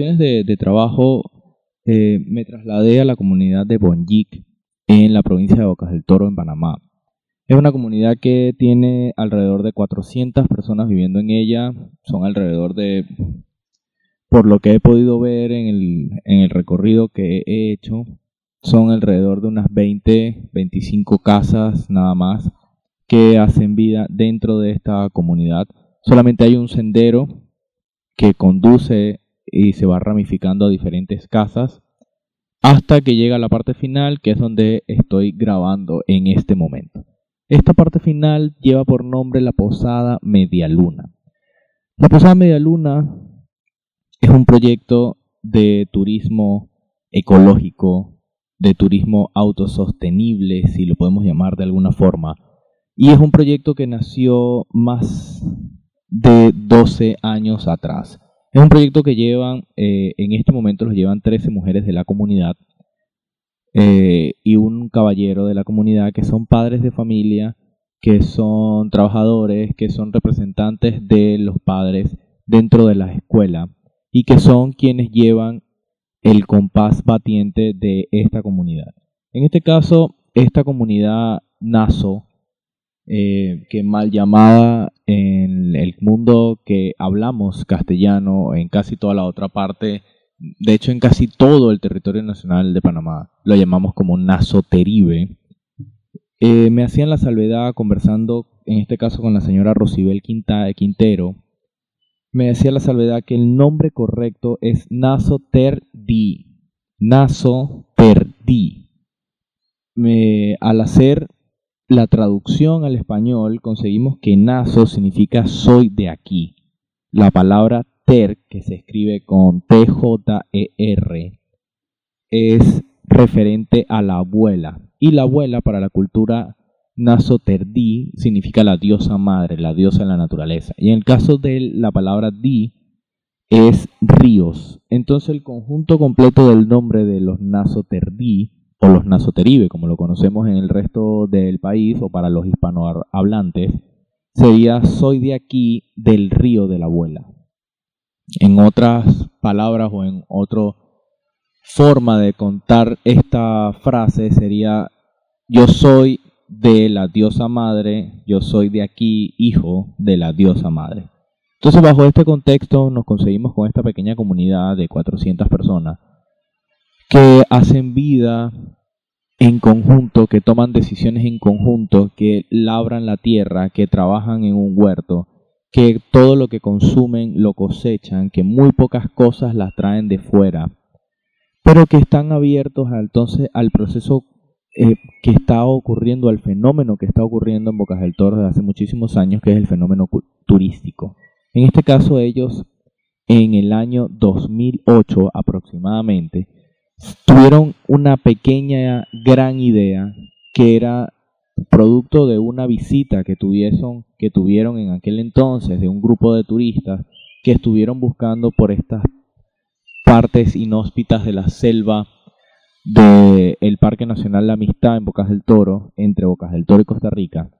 de, trabajo, eh, me trasladé a la comunidad de Bonjic en la provincia de Bocas del Toro, en Panamá. Es una comunidad que tiene alrededor de 400 personas viviendo en ella. Son alrededor de, por lo que he podido ver en el, en el recorrido que he hecho, son alrededor de unas 20, 25 casas nada más que hacen vida dentro de esta comunidad. Solamente hay un sendero que conduce y se va ramificando a diferentes casas hasta que llega la parte final, que es donde estoy grabando en este momento. Esta parte final lleva por nombre la Posada Media Luna. La Posada Media Luna es un proyecto de turismo ecológico, de turismo autosostenible, si lo podemos llamar de alguna forma. Y es un proyecto que nació más de 12 años atrás. Es un proyecto que llevan, eh, en este momento los llevan 13 mujeres de la comunidad eh, y un caballero de la comunidad que son padres de familia, que son trabajadores, que son representantes de los padres dentro de la escuela y que son quienes llevan el compás batiente de esta comunidad. En este caso, esta comunidad nazo, eh, que mal llamada en el mundo que hablamos castellano, en casi toda la otra parte de hecho en casi todo el territorio nacional de Panamá, lo llamamos como Naso Teribe, eh, me hacían la salvedad conversando, en este caso con la señora Rosibel Quintero, me hacía la salvedad que el nombre correcto es Naso Terdi, Naso Terdi. Me, al hacer la traducción al español conseguimos que Naso significa soy de aquí. La palabra que se escribe con T-J-E-R, es referente a la abuela. Y la abuela para la cultura Nasoterdi significa la diosa madre, la diosa de la naturaleza. Y en el caso de la palabra Di es ríos. Entonces el conjunto completo del nombre de los Nasoterdi o los Nasoteribe, como lo conocemos en el resto del país o para los hispanohablantes, sería soy de aquí del río de la abuela. En otras palabras o en otra forma de contar esta frase sería yo soy de la diosa madre, yo soy de aquí hijo de la diosa madre. Entonces bajo este contexto nos conseguimos con esta pequeña comunidad de 400 personas que hacen vida en conjunto, que toman decisiones en conjunto, que labran la tierra, que trabajan en un huerto, que todo lo que consumen lo cosechan, que muy pocas cosas las traen de fuera, pero que están abiertos entonces al proceso eh, que está ocurriendo, al fenómeno que está ocurriendo en Bocas del Toro desde hace muchísimos años, que es el fenómeno turístico. En este caso ellos, en el año 2008 aproximadamente, tuvieron una pequeña, gran idea que era producto de una visita que, tuviesen, que tuvieron en aquel entonces de un grupo de turistas que estuvieron buscando por estas partes inhóspitas de la selva del Parque Nacional La Amistad en Bocas del Toro, entre Bocas del Toro y Costa Rica.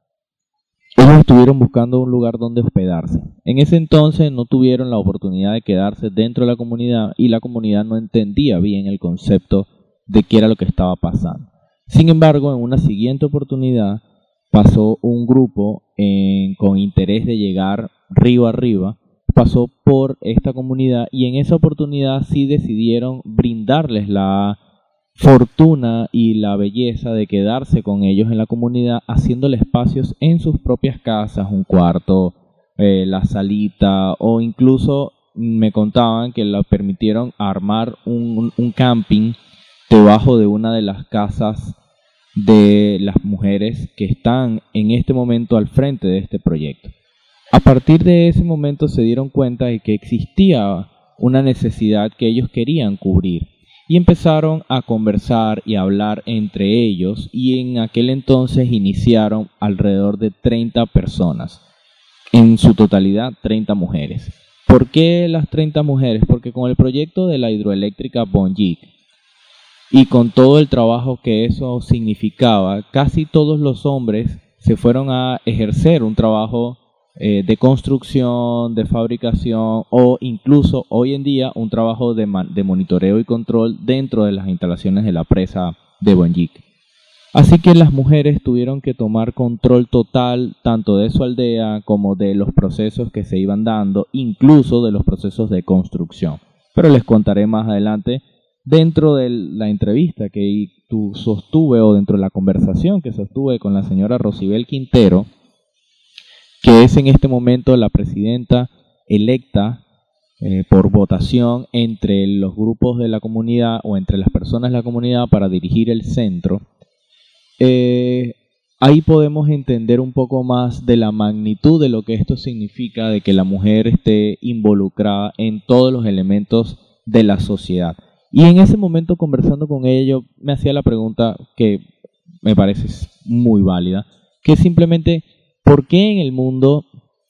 Estuvieron buscando un lugar donde hospedarse. En ese entonces no tuvieron la oportunidad de quedarse dentro de la comunidad y la comunidad no entendía bien el concepto de qué era lo que estaba pasando. Sin embargo, en una siguiente oportunidad pasó un grupo con interés de llegar río arriba, pasó por esta comunidad y en esa oportunidad sí decidieron brindarles la fortuna y la belleza de quedarse con ellos en la comunidad, haciéndole espacios en sus propias casas, un cuarto, eh, la salita o incluso me contaban que la permitieron armar un, un camping debajo de una de las casas de las mujeres que están en este momento al frente de este proyecto. A partir de ese momento se dieron cuenta de que existía una necesidad que ellos querían cubrir y empezaron a conversar y a hablar entre ellos y en aquel entonces iniciaron alrededor de 30 personas, en su totalidad 30 mujeres. ¿Por qué las 30 mujeres? Porque con el proyecto de la hidroeléctrica Bonjic y con todo el trabajo que eso significaba, casi todos los hombres se fueron a ejercer un trabajo eh, de construcción, de fabricación o incluso hoy en día un trabajo de, de monitoreo y control dentro de las instalaciones de la presa de Bonjic. Así que las mujeres tuvieron que tomar control total tanto de su aldea como de los procesos que se iban dando, incluso de los procesos de construcción. Pero les contaré más adelante dentro de la entrevista que sostuve o dentro de la conversación que sostuve con la señora Rosibel Quintero, que es en este momento la presidenta electa eh, por votación entre los grupos de la comunidad o entre las personas de la comunidad para dirigir el centro, eh, ahí podemos entender un poco más de la magnitud de lo que esto significa de que la mujer esté involucrada en todos los elementos de la sociedad. Y en ese momento conversando con ella yo me hacía la pregunta que me parece muy válida, que simplemente, ¿por qué en el mundo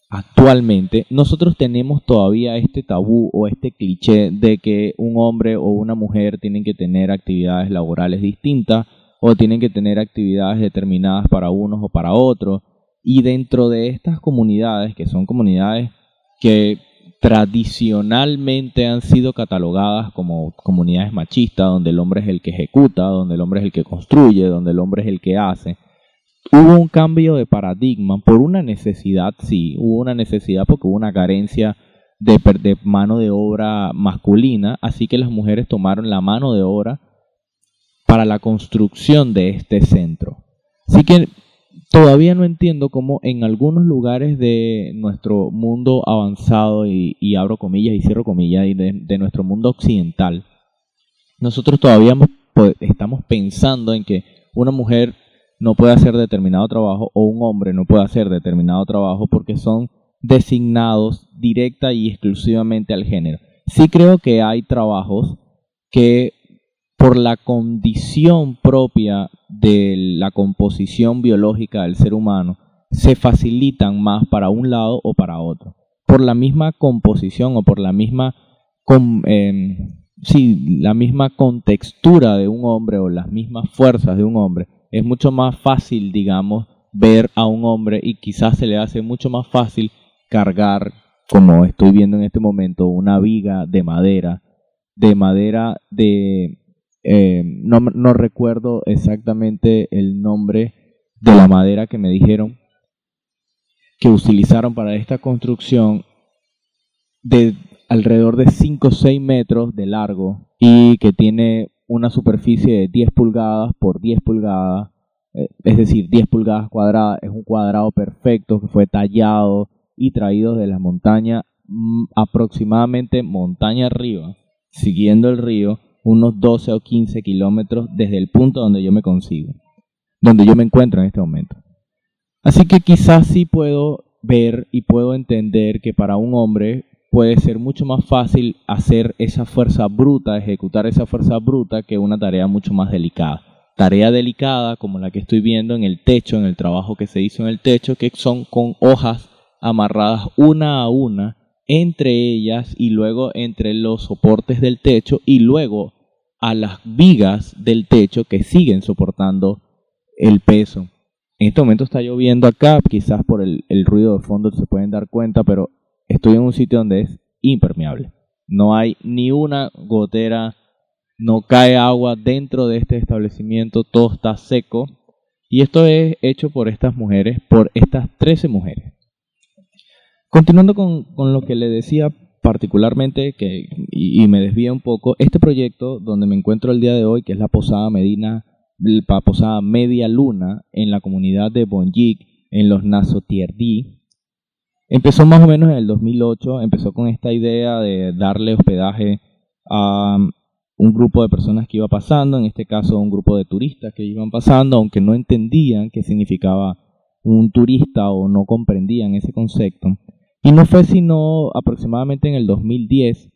actualmente nosotros tenemos todavía este tabú o este cliché de que un hombre o una mujer tienen que tener actividades laborales distintas o tienen que tener actividades determinadas para unos o para otros? Y dentro de estas comunidades, que son comunidades que tradicionalmente han sido catalogadas como comunidades machistas, donde el hombre es el que ejecuta, donde el hombre es el que construye, donde el hombre es el que hace. Hubo un cambio de paradigma por una necesidad, sí, hubo una necesidad porque hubo una carencia de, de mano de obra masculina, así que las mujeres tomaron la mano de obra para la construcción de este centro. Así que todavía no entiendo cómo en algunos lugares de nuestro mundo avanzado, y, abro comillas y cierro comillas, y de, nuestro mundo occidental, nosotros todavía estamos pensando en que una mujer no puede hacer determinado trabajo o un hombre no puede hacer determinado trabajo porque son designados directa y exclusivamente al género. Sí creo que hay trabajos que por la condición propia de la composición biológica del ser humano, se facilitan más para un lado o para otro. Por la misma composición o por la misma, em, la misma contextura de un hombre o las mismas fuerzas de un hombre, es mucho más fácil, digamos, ver a un hombre y quizás se le hace mucho más fácil cargar, como estoy viendo en este momento, una viga de madera, de madera de eh, no, no recuerdo exactamente el nombre de la madera que me dijeron que utilizaron para esta construcción de alrededor de 5 o 6 metros de largo y que tiene una superficie de 10 pulgadas por 10 pulgadas, eh, es decir, 10 pulgadas cuadradas, es un cuadrado perfecto que fue tallado y traído de la montaña mm, aproximadamente montaña arriba, siguiendo el río, unos 12 o 15 kilómetros desde el punto donde yo me consigo, donde yo me encuentro en este momento. Así que quizás sí puedo ver y puedo entender que para un hombre puede ser mucho más fácil hacer esa fuerza bruta, ejecutar esa fuerza bruta que una tarea mucho más delicada. Tarea delicada como la que estoy viendo en el techo, en el trabajo que se hizo en el techo, que son con hojas amarradas una a una entre ellas y luego entre los soportes del techo y luego a las vigas del techo que siguen soportando el peso. En este momento está lloviendo acá, quizás por el, ruido de fondo se pueden dar cuenta, pero estoy en un sitio donde es impermeable. No hay ni una gotera, no cae agua dentro de este establecimiento, todo está seco. Y esto es hecho por estas mujeres, por estas 13 mujeres. Continuando con, lo que le decía particularmente, que, y, me desvía un poco, este proyecto donde me encuentro el día de hoy, que es la Posada Medina, la Posada Media Luna, en la comunidad de Bonjic, en los Nasotierdí, empezó más o menos en el 2008, empezó con esta idea de darle hospedaje a un grupo de personas que iba pasando, en este caso un grupo de turistas que iban pasando, aunque no entendían qué significaba un turista o no comprendían ese concepto. Y no fue sino aproximadamente en el 2010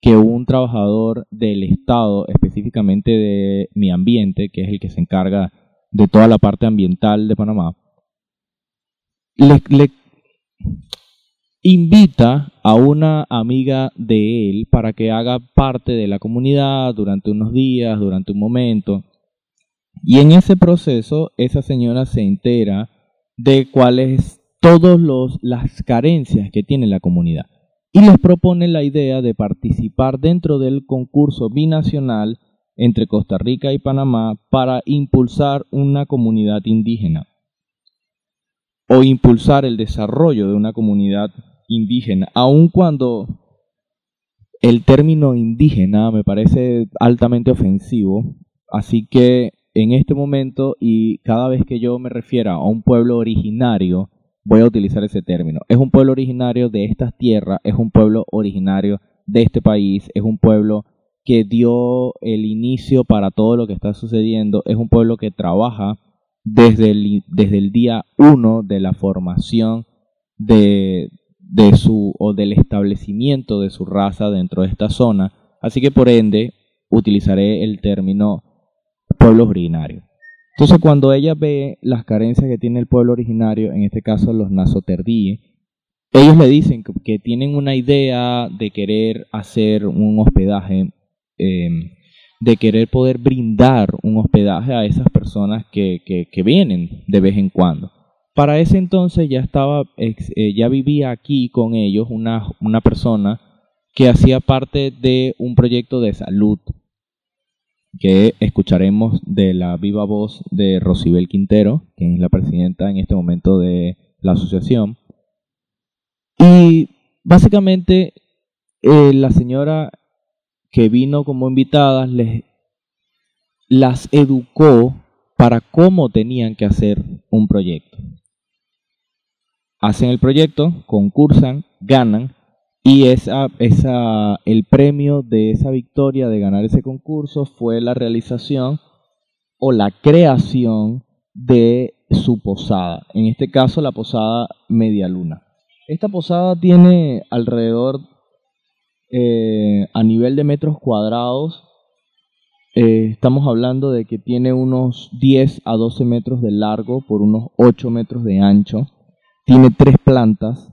que un trabajador del Estado, específicamente de mi ambiente, que es el que se encarga de toda la parte ambiental de Panamá, le, invita a una amiga de él para que haga parte de la comunidad durante unos días, durante un momento. Y en ese proceso, esa señora se entera de cuál es todas las carencias que tiene la comunidad y les propone la idea de participar dentro del concurso binacional entre Costa Rica y Panamá para impulsar una comunidad indígena o impulsar el desarrollo de una comunidad indígena, aun cuando el término indígena me parece altamente ofensivo, así que en este momento y cada vez que yo me refiera a un pueblo originario, voy a utilizar ese término. Es un pueblo originario de estas tierras, es un pueblo originario de este país, es un pueblo que dio el inicio para todo lo que está sucediendo, es un pueblo que trabaja desde el, desde el día uno de la formación de, de su o del establecimiento de su raza dentro de esta zona. Así que por ende utilizaré el término pueblo originario. Entonces cuando ella ve las carencias que tiene el pueblo originario, en este caso los Nasoterdíes, ellos le dicen que, tienen una idea de querer hacer un hospedaje, em, de querer poder brindar un hospedaje a esas personas que, que vienen de vez en cuando. Para ese entonces ya estaba, eh, ya vivía aquí con ellos una, una persona que hacía parte de un proyecto de salud que escucharemos de la viva voz de Rosibel Quintero, que es la presidenta en este momento de la asociación. Y básicamente eh, la señora que vino como invitada les, las educó para cómo tenían que hacer un proyecto hacen el proyecto, concursan, ganan y esa, esa, el premio de esa victoria de ganar ese concurso fue la realización o la creación de su posada. En este caso la posada Media Luna. Esta posada tiene alrededor eh, a nivel de metros cuadrados. Eh, estamos hablando de que tiene unos 10 a 12 metros de largo por unos 8 metros de ancho tiene tres plantas.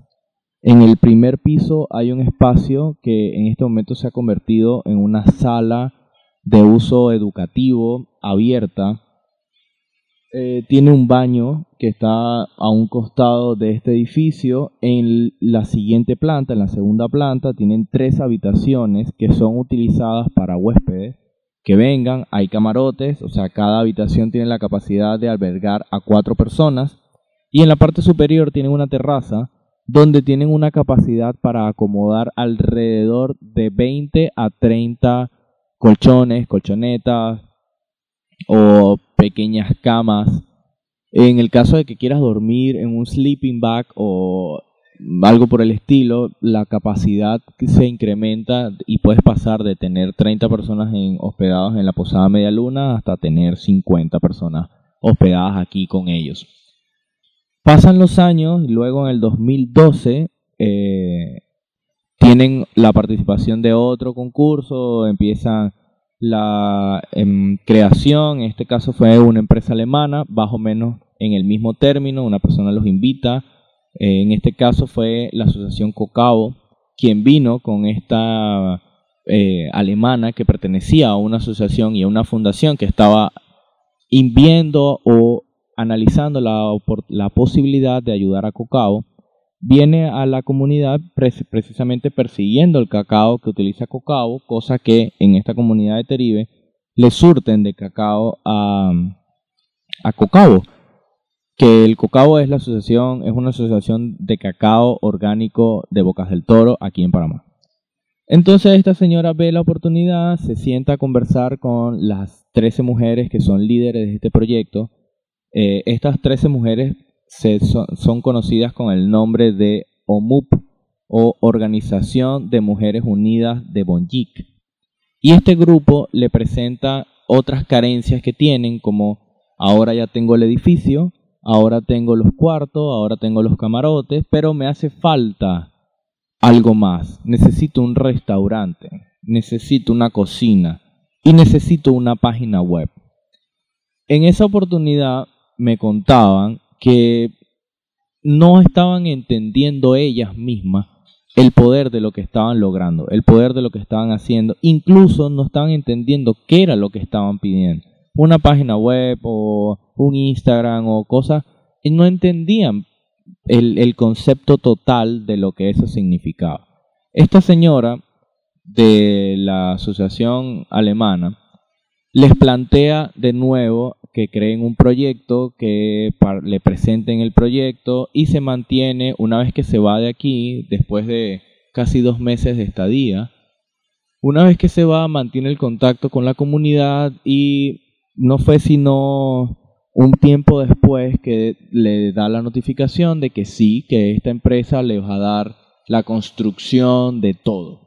En el primer piso hay un espacio que en este momento se ha convertido en una sala de uso educativo abierta. Eh, tiene un baño que está a un costado de este edificio. En la siguiente planta, en la segunda planta, tienen tres habitaciones que son utilizadas para huéspedes que vengan. Hay camarotes, o sea, cada habitación tiene la capacidad de albergar a cuatro personas. Y en la parte superior tienen una terraza donde tienen una capacidad para acomodar alrededor de 20 a 30 colchones, colchonetas o pequeñas camas. En el caso de que quieras dormir en un sleeping bag o algo por el estilo, la capacidad se incrementa y puedes pasar de tener 30 personas en, hospedados en la Posada Media Luna hasta tener 50 personas hospedadas aquí con ellos. Pasan los años luego en el 2012 eh, tienen la participación de otro concurso, empiezan la em, creación, en este caso fue una empresa alemana, bajo menos en el mismo término, una persona los invita, eh, en este caso fue la asociación Cocao, quien vino con esta eh, alemana que pertenecía a una asociación y a una fundación que estaba inviendo o analizando la, la posibilidad de ayudar a Cocao, viene a la comunidad precisamente persiguiendo el cacao que utiliza Cocao, cosa que en esta comunidad de Teribe le surten de cacao a, a que el Cocao es la asociación, es una asociación de cacao orgánico de Bocas del Toro aquí en Panamá. Entonces esta señora ve la oportunidad, se sienta a conversar con las 13 mujeres que son líderes de este proyecto eh, estas 13 mujeres son, conocidas con el nombre de OMUP o Organización de Mujeres Unidas de Bonjic. Y este grupo le presenta otras carencias que tienen como ahora ya tengo el edificio, ahora tengo los cuartos, ahora tengo los camarotes, pero me hace falta algo más. Necesito un restaurante, necesito una cocina y necesito una página web. En esa oportunidad me contaban que no estaban entendiendo ellas mismas el poder de lo que estaban logrando, el poder de lo que estaban haciendo, incluso no estaban entendiendo qué era lo que estaban pidiendo. Una página web o un Instagram o cosas, y no entendían el, el concepto total de lo que eso significaba. Esta señora de la asociación alemana les plantea de nuevo que creen un proyecto, que le presenten el proyecto y se mantiene una vez que se va de aquí, después de casi dos meses de estadía. Una vez que se va, mantiene el contacto con la comunidad y no fue sino un tiempo después que le da la notificación de que sí, que esta empresa les va a dar la construcción de todo.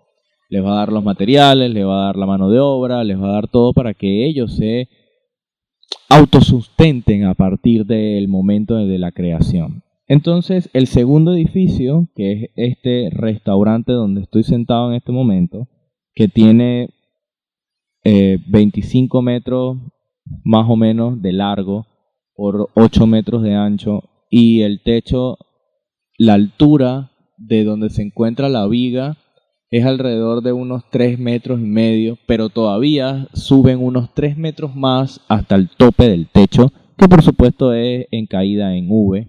Les va a dar los materiales, les va a dar la mano de obra, les va a dar todo para que ellos se autosustenten a partir del momento de la creación. Entonces, el segundo edificio, que es este restaurante donde estoy sentado en este momento, que tiene 25 eh, metros más o menos de largo por 8 metros de ancho y el techo, la altura de donde se encuentra la viga es alrededor de unos 3 metros y medio, pero todavía suben unos 3 metros más hasta el tope del techo, que por supuesto es en caída en V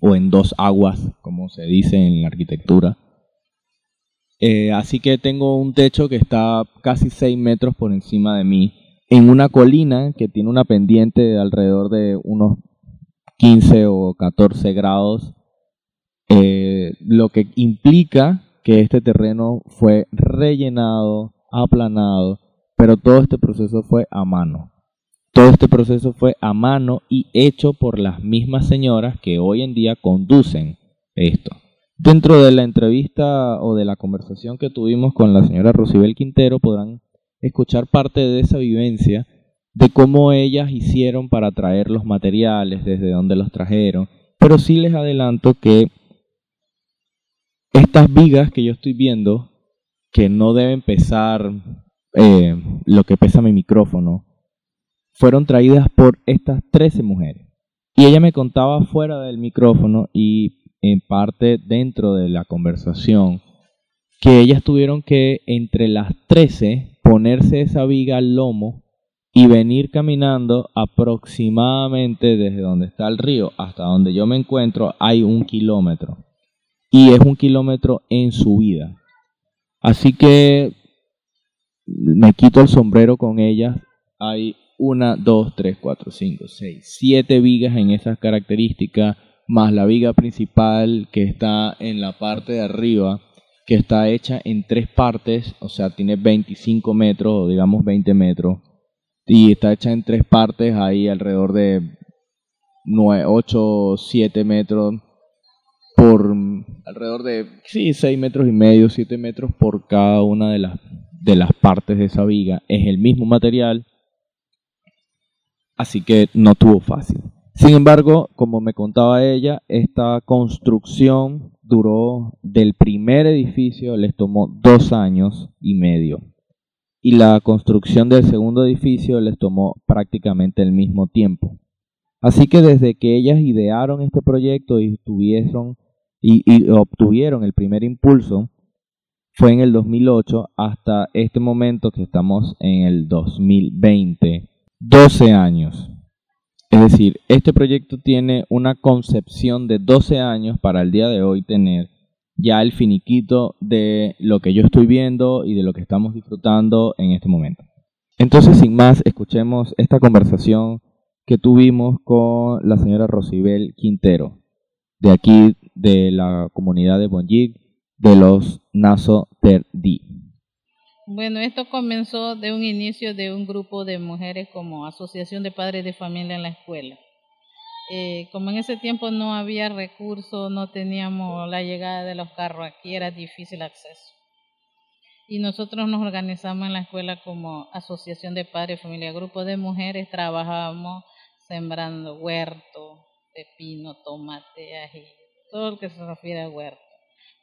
o en dos aguas, como se dice en la arquitectura. Eh, así que tengo un techo que está casi 6 metros por encima de mí, en una colina que tiene una pendiente de alrededor de unos 15 o 14 grados, eh, lo que implica que este terreno fue rellenado, aplanado, pero todo este proceso fue a mano. Todo este proceso fue a mano y hecho por las mismas señoras que hoy en día conducen esto. Dentro de la entrevista o de la conversación que tuvimos con la señora Rosibel Quintero podrán escuchar parte de esa vivencia de cómo ellas hicieron para traer los materiales, desde dónde los trajeron. Pero sí les adelanto que estas vigas que yo estoy viendo, que no deben pesar eh, lo que pesa mi micrófono, fueron traídas por estas 13 mujeres. Y ella me contaba fuera del micrófono y en parte dentro de la conversación que ellas tuvieron que entre las 13 ponerse esa viga al lomo y venir caminando aproximadamente desde donde está el río hasta donde yo me encuentro hay un kilómetro y es un kilómetro en subida. Así que me quito el sombrero con ellas. Hay una, dos, tres, cuatro, cinco, seis, siete vigas en esas características, más la viga principal que está en la parte de arriba, que está hecha en tres partes, o sea, tiene 25 metros o digamos 20 metros, y está hecha en tres partes, ahí alrededor de 9, 8, 7 metros por alrededor de sí, 6 metros y medio, 7 metros por cada una de las, de las partes de esa viga. Es el mismo material, así que no tuvo fácil. Sin embargo, como me contaba ella, esta construcción duró del primer edificio, les tomó dos años y medio. Y la construcción del segundo edificio les tomó prácticamente el mismo tiempo. Así que desde que ellas idearon este proyecto y tuvieron y, obtuvieron el primer impulso fue en el 2008 hasta este momento que estamos en el 2020. 12 años. Es decir, este proyecto tiene una concepción de 12 años para el día de hoy tener ya el finiquito de lo que yo estoy viendo y de lo que estamos disfrutando en este momento. Entonces, sin más, escuchemos esta conversación que tuvimos con la señora Rosibel Quintero, de aquí de la comunidad de Bonjik, de los Naso Terdi. Bueno, esto comenzó de un inicio de un grupo de mujeres como Asociación de Padres de Familia en la escuela. Eh, como en ese tiempo no había recursos, no teníamos la llegada de los carros aquí, era difícil acceso. Y nosotros nos organizamos en la escuela como Asociación de Padres de Familia, grupo de mujeres, trabajábamos sembrando huerto, pepino, tomate, ají, todo lo que se refiere a huerto,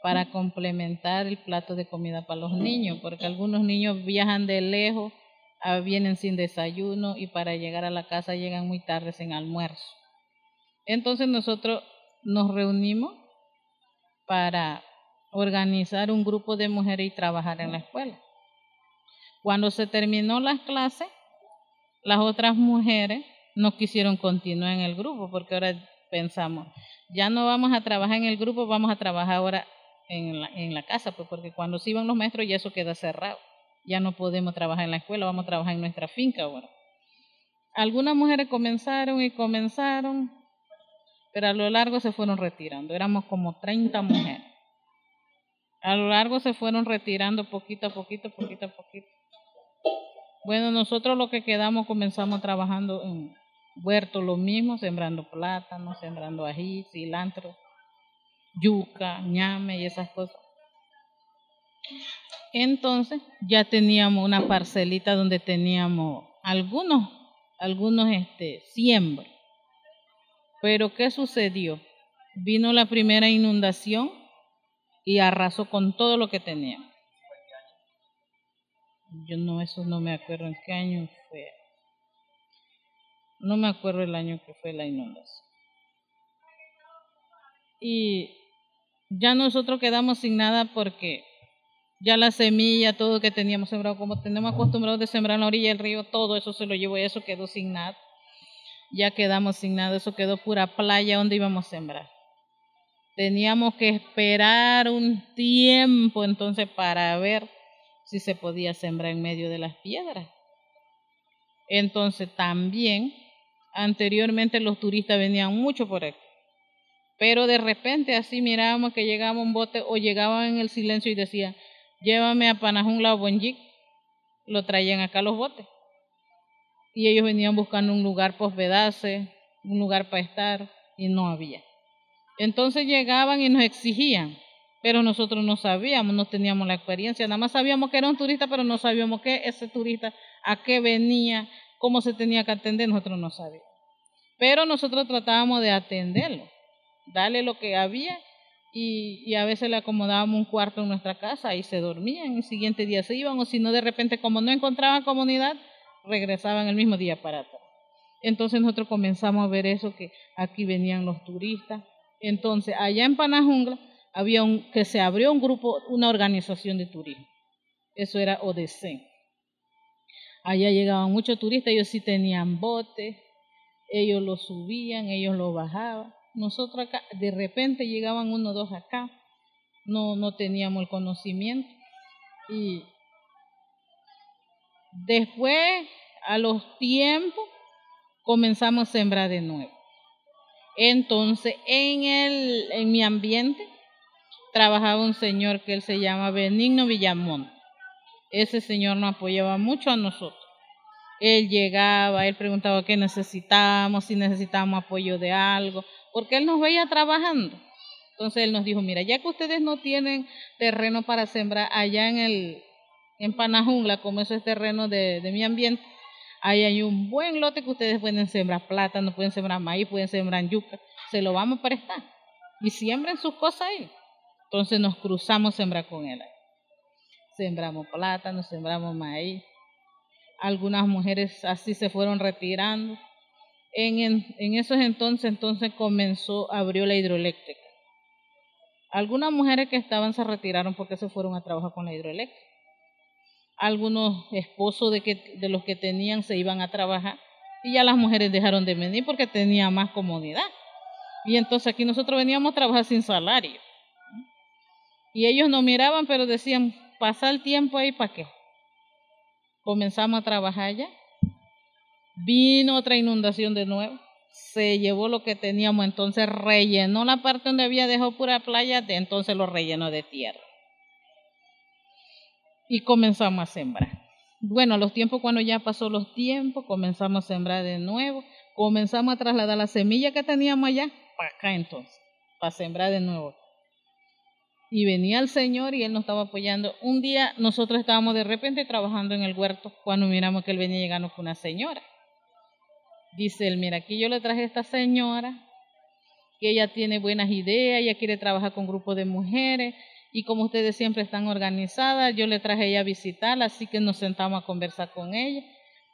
para complementar el plato de comida para los niños, porque algunos niños viajan de lejos, ah, vienen sin desayuno y para llegar a la casa llegan muy tarde sin almuerzo. Entonces nosotros nos reunimos para organizar un grupo de mujeres y trabajar en la escuela. Cuando se terminó las clases, las otras mujeres no quisieron continuar en el grupo porque ahora pensamos, ya no vamos a trabajar en el grupo, vamos a trabajar ahora en la, en la casa, pues porque cuando se iban los maestros ya eso queda cerrado. Ya no podemos trabajar en la escuela, vamos a trabajar en nuestra finca ahora. Algunas mujeres comenzaron y comenzaron, pero a lo largo se fueron retirando. Éramos como 30 mujeres. A lo largo se fueron retirando poquito a poquito, poquito a poquito. Bueno, nosotros lo que quedamos comenzamos trabajando en huerto lo mismo, sembrando plátano, sembrando ají, cilantro, yuca, ñame y esas cosas. Entonces ya teníamos una parcelita donde teníamos algunos, algunos este, siembros. Pero ¿qué sucedió? Vino la primera inundación y arrasó con todo lo que teníamos. Yo no, eso no me acuerdo en qué año fue. No me acuerdo el año que fue la inundación. Y ya nosotros quedamos sin nada porque ya la semilla, todo que teníamos sembrado, como tenemos acostumbrados de sembrar en la orilla del río, todo eso se lo llevó y eso quedó sin nada. Ya quedamos sin nada, eso quedó pura playa donde íbamos a sembrar. Teníamos que esperar un tiempo entonces para ver si se podía sembrar en medio de las piedras. Entonces también, anteriormente los turistas venían mucho por aquí. Pero de repente así mirábamos que llegaba un bote o llegaban en el silencio y decían, llévame a Panajungla o. Lo traían acá los botes. Y ellos venían buscando un lugar para hospedarse, un lugar para estar, y no había. Entonces llegaban y nos exigían, pero nosotros no sabíamos, no teníamos la experiencia, nada más sabíamos que era un turista, pero no sabíamos qué ese turista, a qué venía, cómo se tenía que atender, nosotros no sabíamos. Pero nosotros tratábamos de atenderlo, darle lo que había y, a veces le acomodábamos un cuarto en nuestra casa y se dormían, el siguiente día se iban, o si no, de repente, como no encontraban comunidad, regresaban el mismo día para atrás. Entonces nosotros comenzamos a ver eso, que aquí venían los turistas. Entonces, allá en Panajungla, había que se abrió un grupo, una organización de turismo. Eso era ODC. Allá llegaban muchos turistas, ellos sí tenían botes, ellos lo subían, ellos lo bajaban. Nosotros acá, de repente llegaban uno o dos acá, no, no teníamos el conocimiento. Y después, a los tiempos, comenzamos a sembrar de nuevo. Entonces, en, el, en mi ambiente, trabajaba un señor que él se llama Benigno Villamón. Ese señor nos apoyaba mucho a nosotros. Él llegaba, él preguntaba qué necesitábamos, si necesitábamos apoyo de algo, porque él nos veía trabajando. Entonces él nos dijo, mira, ya que ustedes no tienen terreno para sembrar allá en el en Panajungla, como eso es terreno de, de mi ambiente, ahí hay un buen lote que ustedes pueden sembrar plátano, pueden sembrar maíz, pueden sembrar yuca, se lo vamos a prestar. Y siembren sus cosas ahí. Entonces nos cruzamos sembrar con él. Sembramos plátano, sembramos maíz. Algunas mujeres así se fueron retirando. En, esos entonces, entonces comenzó, abrió la hidroeléctrica. Algunas mujeres que estaban se retiraron porque se fueron a trabajar con la hidroeléctrica. Algunos esposos de, de los que tenían se iban a trabajar y ya las mujeres dejaron de venir porque tenía más comodidad. Y entonces aquí nosotros veníamos a trabajar sin salario. Y ellos nos miraban, pero decían, pasa el tiempo ahí para qué. Comenzamos a trabajar ya. Vino otra inundación de nuevo. Se llevó lo que teníamos, entonces rellenó la parte donde había dejado pura playa, de entonces lo rellenó de tierra. Y comenzamos a sembrar. Bueno, los tiempos, cuando ya pasó los tiempos, comenzamos a sembrar de nuevo. Comenzamos a trasladar la semilla que teníamos allá para acá entonces, para sembrar de nuevo y venía el Señor y Él nos estaba apoyando. Un día nosotros estábamos de repente trabajando en el huerto cuando miramos que Él venía llegando con una señora. Dice él, mira, aquí yo le traje a esta señora, que ella tiene buenas ideas, ella quiere trabajar con grupos de mujeres y como ustedes siempre están organizadas, yo le traje a ella a visitarla, así que nos sentamos a conversar con ella.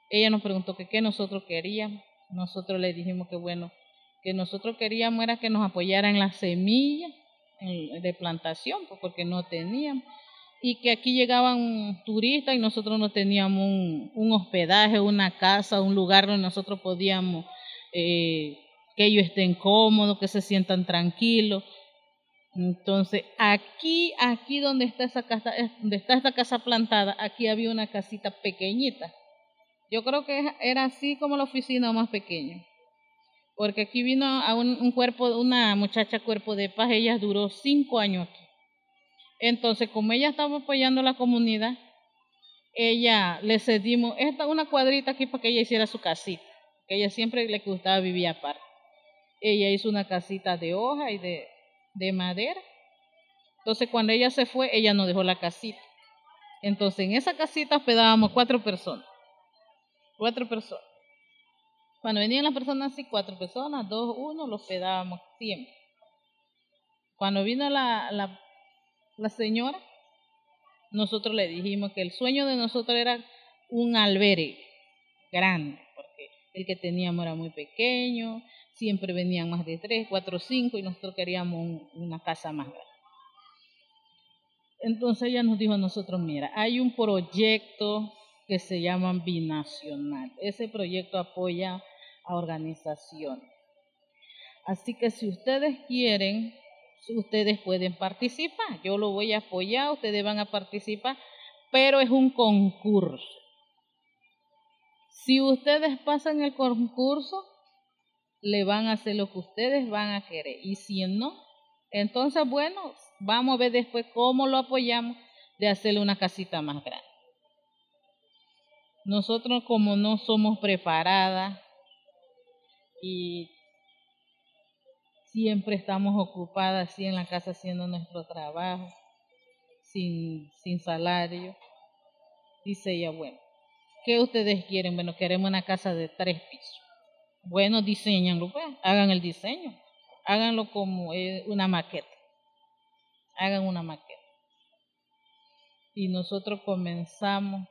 Ella nos preguntó que qué nosotros queríamos. Nosotros le dijimos que bueno, que nosotros queríamos era que nos apoyaran las semillas de plantación, pues, porque no teníamos. Y que aquí llegaban turistas y nosotros no teníamos un, hospedaje, una casa, un lugar donde nosotros podíamos eh, que ellos estén cómodos, que se sientan tranquilos. Entonces, aquí, aquí donde está esa casa, donde está esta casa plantada, aquí había una casita pequeñita. Yo creo que era así como la oficina más pequeña. Porque aquí vino a un, cuerpo, una muchacha cuerpo de paz, ella duró cinco años aquí. Entonces, como ella estaba apoyando a la comunidad, ella le cedimos esta una cuadrita aquí para que ella hiciera su casita, que ella siempre le gustaba vivir aparte. Ella hizo una casita de hoja y de, de madera. Entonces, cuando ella se fue, ella nos dejó la casita. Entonces, en esa casita hospedábamos cuatro personas. Cuatro personas. Cuando venían las personas así, cuatro personas, dos, uno, los hospedábamos siempre. Cuando vino la, la, señora, nosotros le dijimos que el sueño de nosotros era un albergue grande, porque el que teníamos era muy pequeño, siempre venían más de tres, cuatro, cinco, y nosotros queríamos una casa más grande. Entonces ella nos dijo a nosotros, mira, hay un proyecto que se llama Binacional. Ese proyecto apoya a organizaciones. Así que si ustedes quieren, ustedes pueden participar. Yo lo voy a apoyar, ustedes van a participar, pero es un concurso. Si ustedes pasan el concurso, le van a hacer lo que ustedes van a querer. Y si no, entonces, bueno, vamos a ver después cómo lo apoyamos de hacerle una casita más grande. Nosotros como no somos preparadas y siempre estamos ocupadas así en la casa haciendo nuestro trabajo, sin, sin salario. Dice ella, bueno, ¿qué ustedes quieren? Bueno, queremos una casa de tres pisos. Bueno, diseñanlo, pues, hagan el diseño, háganlo como una maqueta, hagan una maqueta. Y nosotros comenzamos,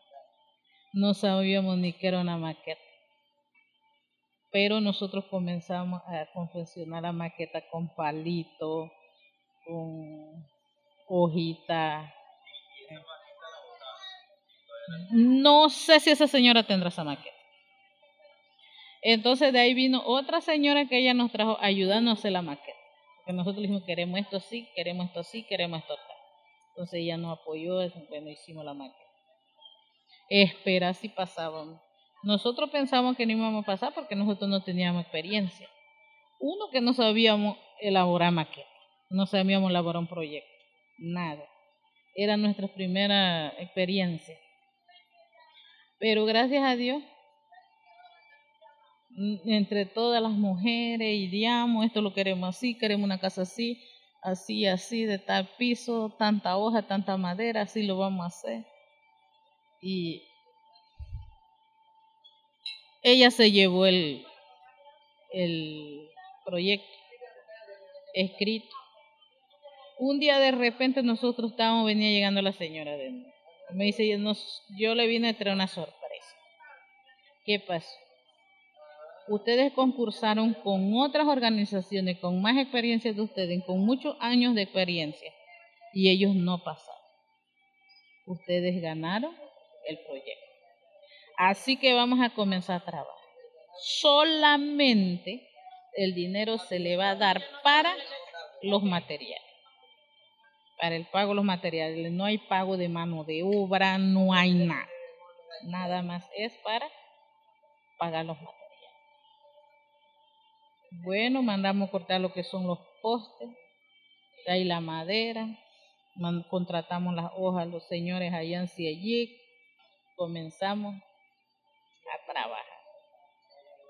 no sabíamos ni que era una maqueta pero nosotros comenzamos a confeccionar la maqueta con palito, con hojita. No sé si esa señora tendrá esa maqueta. Entonces de ahí vino otra señora que ella nos trajo ayudándonos a hacer la maqueta. Que nosotros dijimos, queremos esto así, queremos esto así, queremos esto tal. Entonces ella nos apoyó, bueno, hicimos la maqueta. Espera si pasábamos nosotros pensamos que no íbamos a pasar porque nosotros no teníamos experiencia. Uno, que no sabíamos elaborar maqueta, no sabíamos elaborar un proyecto, nada. Era nuestra primera experiencia. Pero gracias a Dios, entre todas las mujeres, ideamos, esto lo queremos así, queremos una casa así, así, así, de tal piso, tanta hoja, tanta madera, así lo vamos a hacer. Y ella se llevó el, el proyecto escrito. Un día de repente nosotros estábamos, venía llegando la señora de Me dice, yo le vine a traer una sorpresa. ¿Qué pasó? Ustedes concursaron con otras organizaciones con más experiencia de ustedes, con muchos años de experiencia, y ellos no pasaron. Ustedes ganaron el proyecto. Así que vamos a comenzar a trabajar. Solamente el dinero se le va a dar para los materiales. Para el pago de los materiales. No hay pago de mano de obra, no hay nada. Nada más es para pagar los materiales. Bueno, mandamos cortar lo que son los postes, ahí la madera, contratamos las hojas, los señores allá en Ciellic, comenzamos trabajar,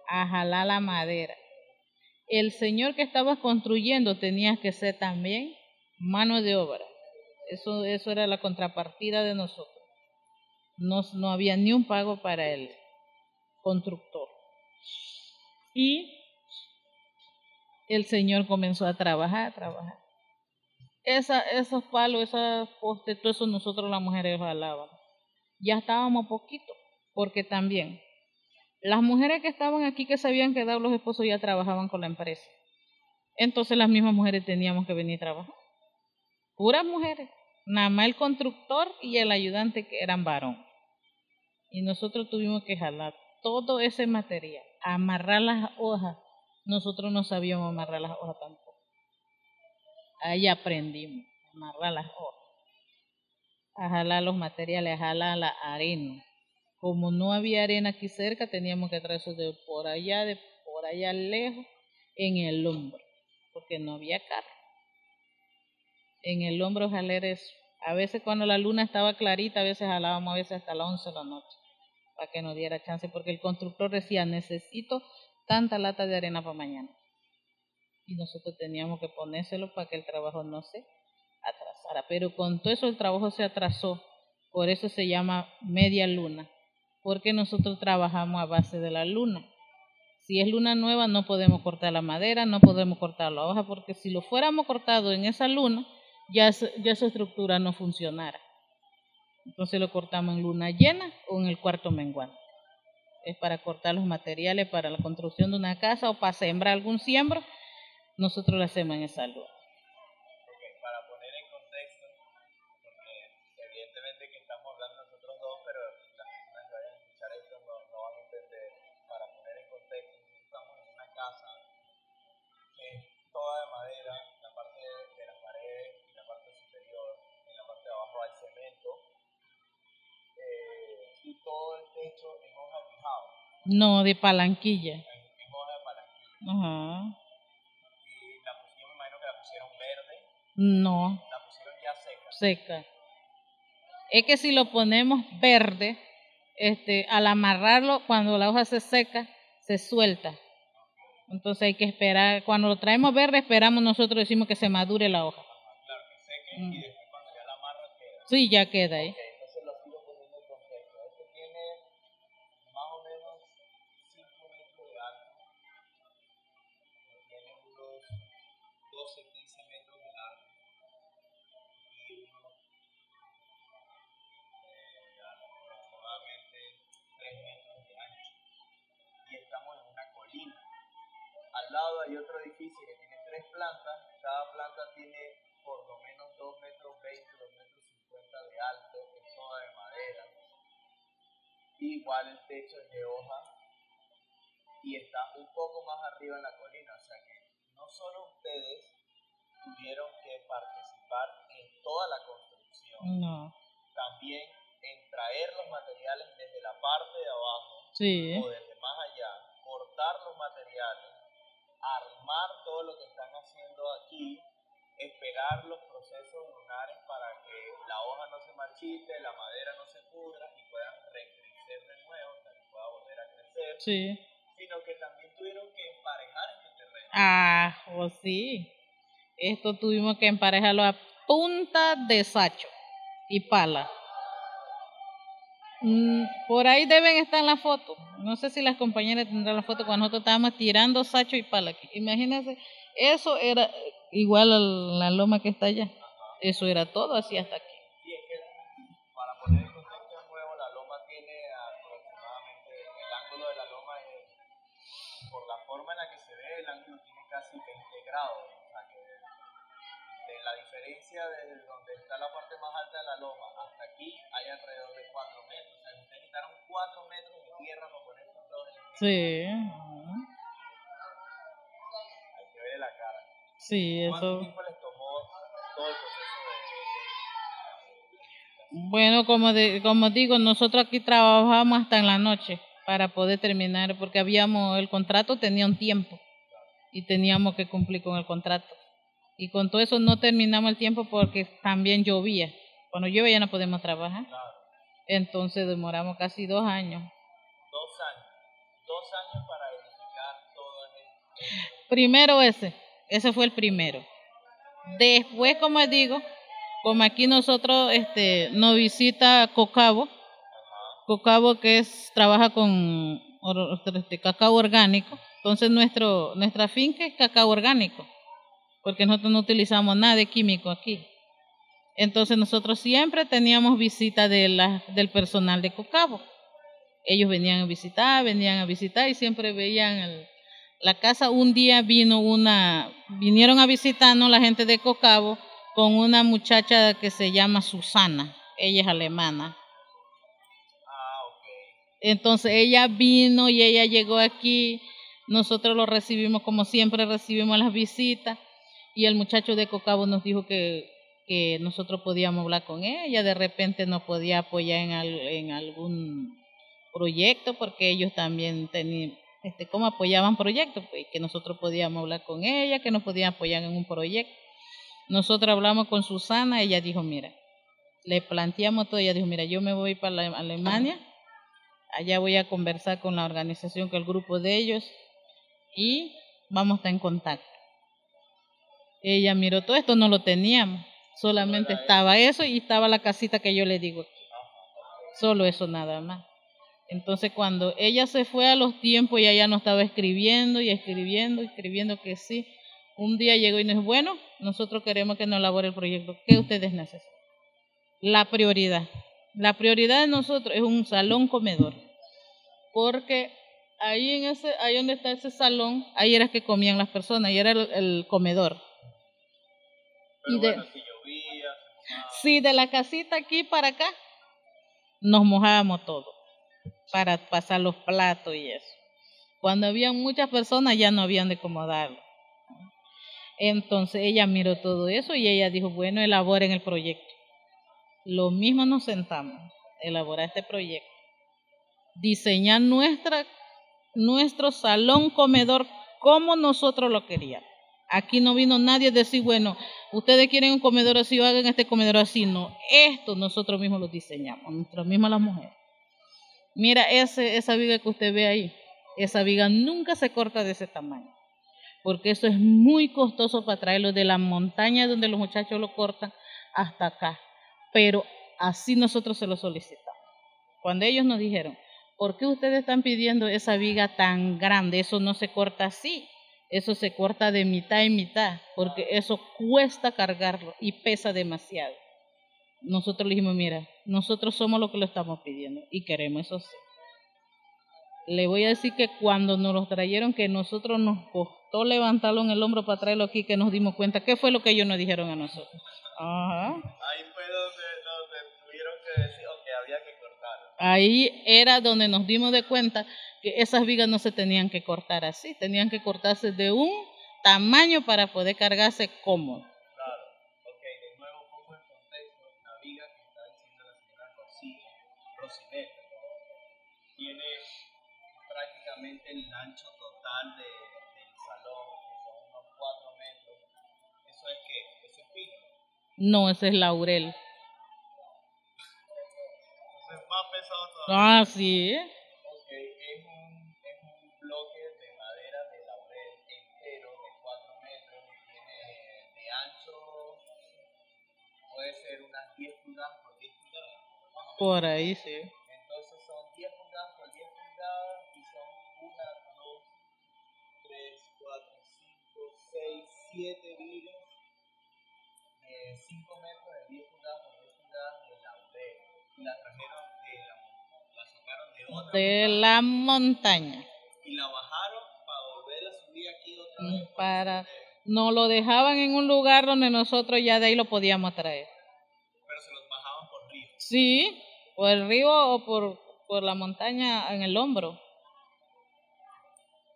a jalar la madera. El señor que estaba construyendo tenía que ser también mano de obra. Eso, eso era la contrapartida de nosotros. No, no había ni un pago para el constructor. Y el Señor comenzó a trabajar, a trabajar. Esa, esos palos, esos postes, todo eso nosotros las mujeres jalábamos. Ya estábamos poquito, porque también las mujeres que estaban aquí que se habían quedado los esposos ya trabajaban con la empresa. Entonces las mismas mujeres teníamos que venir a trabajar. Puras mujeres. Nada más el constructor y el ayudante que eran varón. Y nosotros tuvimos que jalar todo ese material, amarrar las hojas nosotros no sabíamos amarrar las hojas tampoco. Ahí aprendimos a amarrar las hojas, a jalar los materiales, a jalar la arena. Como no había arena aquí cerca, teníamos que traer eso de por allá, de por allá lejos, en el hombro, porque no había carro. En el hombro jalar eso. A veces cuando la luna estaba clarita, a veces jalábamos a veces hasta las 11 de la noche, para que nos diera chance, porque el constructor decía, necesito tanta lata de arena para mañana. Y nosotros teníamos que ponérselo para que el trabajo no se atrasara. Pero con todo eso el trabajo se atrasó. Por eso se llama media luna. Porque nosotros trabajamos a base de la luna. Si es luna nueva no podemos cortar la madera, no podemos cortar la hoja, porque si lo fuéramos cortado en esa luna, ya, ya esa estructura no funcionara. Entonces lo cortamos en luna llena o en el cuarto menguante es para cortar los materiales para la construcción de una casa o para sembrar algún siembro, nosotros lo hacemos en esa luz. Toda de madera, la parte de las paredes y la parte superior, en la parte de abajo hay cemento, eh, y todo el techo en no, de palanquilla. En, hoja de palanquilla. Ajá. Y la pusieron, me imagino que la pusieron verde. No. La pusieron ya seca. Seca. Es que si lo ponemos verde, este, al amarrarlo, cuando la hoja se seca, se suelta. Entonces hay que esperar, cuando lo traemos verde, esperamos nosotros decimos que se madure la hoja. claro, que seque y mm. después cuando ya la amarra queda. Sí, ya queda ahí. Lado hay otro edificio que tiene tres plantas. Cada planta tiene por lo menos 2 metros 20, 2 metros 50 de alto, es toda de madera. Igual el techo es de hoja y está un poco más arriba en la colina. O sea que no solo ustedes tuvieron que participar en toda la construcción, no. también en traer los materiales desde la parte de abajo o desde más allá, cortar los materiales armar todo lo que están haciendo aquí, esperar los procesos lunares para que la hoja no se marchite, la madera no se pudra y puedan recrecer de nuevo, para que pueda volver a crecer. Sí. Sino que también tuvieron que emparejar este terreno. Ah, o oh, sí. Esto tuvimos que emparejarlo a punta de sacho y pala. Mm, por ahí deben estar las fotos. No sé si las compañeras tendrán la foto cuando nosotros estábamos tirando sacho y pala. Imagínense, eso era igual a la loma que está allá. Eso era todo así hasta aquí. Y es que, para poner en contexto nuevo, la loma tiene aproximadamente, el ángulo de la loma por la forma en la que se ve, el ángulo tiene casi 20 grados. La diferencia desde donde está la parte más alta de la loma hasta aquí hay alrededor de 4 metros. O sea, ustedes necesitaron 4 metros de tierra para poner estos dos Sí. Hay que ver la cara. Sí, ¿Cuánto eso. tiempo les tomó todo el proceso de, bueno, como, de, como digo, nosotros aquí trabajamos hasta en la noche para poder terminar, porque habíamos, el contrato tenía un tiempo y teníamos que cumplir con el contrato. Y con todo eso no terminamos el tiempo porque también llovía. Cuando llueve ya no podemos trabajar. Entonces demoramos casi dos años. Dos años. Dos años para edificar todo el... Primero ese. Ese fue el primero. Después, como digo, como aquí nosotros este, nos visita Cocabo. Cocabo que es trabaja con este, cacao orgánico. Entonces nuestro, nuestra finca es cacao orgánico porque nosotros no utilizamos nada de químico aquí. Entonces nosotros siempre teníamos visita de la, del personal de Cocabo. Ellos venían a visitar, venían a visitar y siempre veían la casa. Un día vino una, vinieron a visitarnos la gente de Cocabo con una muchacha que se llama Susana. Ella es alemana. Ah, Entonces ella vino y ella llegó aquí Nosotros lo recibimos como siempre recibimos las visitas y el muchacho de Cocabo nos dijo que, que nosotros podíamos hablar con ella, de repente nos podía apoyar en, en algún proyecto porque ellos también tenían, este, cómo apoyaban proyectos, pues, que nosotros podíamos hablar con ella, que nos podían apoyar en un proyecto. Nosotros hablamos con Susana, ella dijo, mira, le planteamos todo, ella dijo, mira, yo me voy para Alemania, allá voy a conversar con la organización, con el grupo de ellos, y vamos a estar en contacto. Ella miró todo esto, no lo teníamos, solamente estaba eso y estaba la casita que yo le digo Solo eso nada más. Entonces cuando ella se fue a los tiempos y ella no estaba escribiendo y escribiendo, escribiendo que sí, un día llegó y nos dijo, bueno, nosotros queremos que nos elabore el proyecto. ¿Qué ustedes necesitan? La prioridad. La prioridad de nosotros es un salón comedor. Porque ahí en ese, ahí donde está ese salón, ahí era que comían las personas, y era el, comedor. Y de, si llovía, sí, de la casita aquí para acá, nos mojábamos todo para pasar los platos y eso. Cuando había muchas personas ya no habían de acomodarlo. Entonces ella miró todo eso y ella dijo, bueno, elaboren el proyecto. Lo mismo nos sentamos, elaborar este proyecto. Diseñar nuestra nuestro salón comedor como nosotros lo queríamos. Aquí no vino nadie a decir, bueno, ustedes quieren un comedor así hagan este comedor así. No, esto nosotros mismos lo diseñamos, nosotros mismos las mujeres. Mira ese, esa viga que usted ve ahí. Esa viga nunca se corta de ese tamaño. Porque eso es muy costoso para traerlo de la montaña donde los muchachos lo cortan hasta acá. Pero así nosotros se lo solicitamos. Cuando ellos nos dijeron, ¿por qué ustedes están pidiendo esa viga tan grande? Eso no se corta así, eso se corta de mitad en mitad, porque eso cuesta cargarlo y pesa demasiado. Nosotros le dijimos, mira, nosotros somos los que lo estamos pidiendo y queremos eso. Le voy a decir que cuando nos lo trajeron, que nosotros nos costó levantarlo en el hombro para traerlo aquí, que nos dimos cuenta, ¿qué fue lo que ellos nos dijeron a nosotros? Ajá. Ahí era donde nos dimos de cuenta que esas vigas no se tenían que cortar así, tenían que cortarse de un tamaño para poder cargarse cómodo. Claro, ok, de nuevo pongo el contexto, la viga que está diciendo la señora Rosina, tiene prácticamente el ancho total de, del salón, que son unos 4 metros. ¿Eso es qué? ¿Eso es pino? No, ese es laurel. Ah, sí. Ok, es un, es un bloque de madera de laurel entero de 4 metros tiene de ancho, puede ser unas 10 pulgadas por 10 pulgadas. Por ahí, sí. Entonces son 10 pulgadas por 10 pulgadas y son 1, 2, 3, 4, 5, 6, 7 vigas de 5 metros de 10 pulgadas por 10 pulgadas de laurel. Y la trajeron de la montaña. Y la bajaron para volver a subir aquí otra vez. Para, nos lo dejaban en un lugar donde nosotros ya de ahí lo podíamos traer. Pero se los bajaban por río. Sí, por el río o por, por la montaña en el hombro.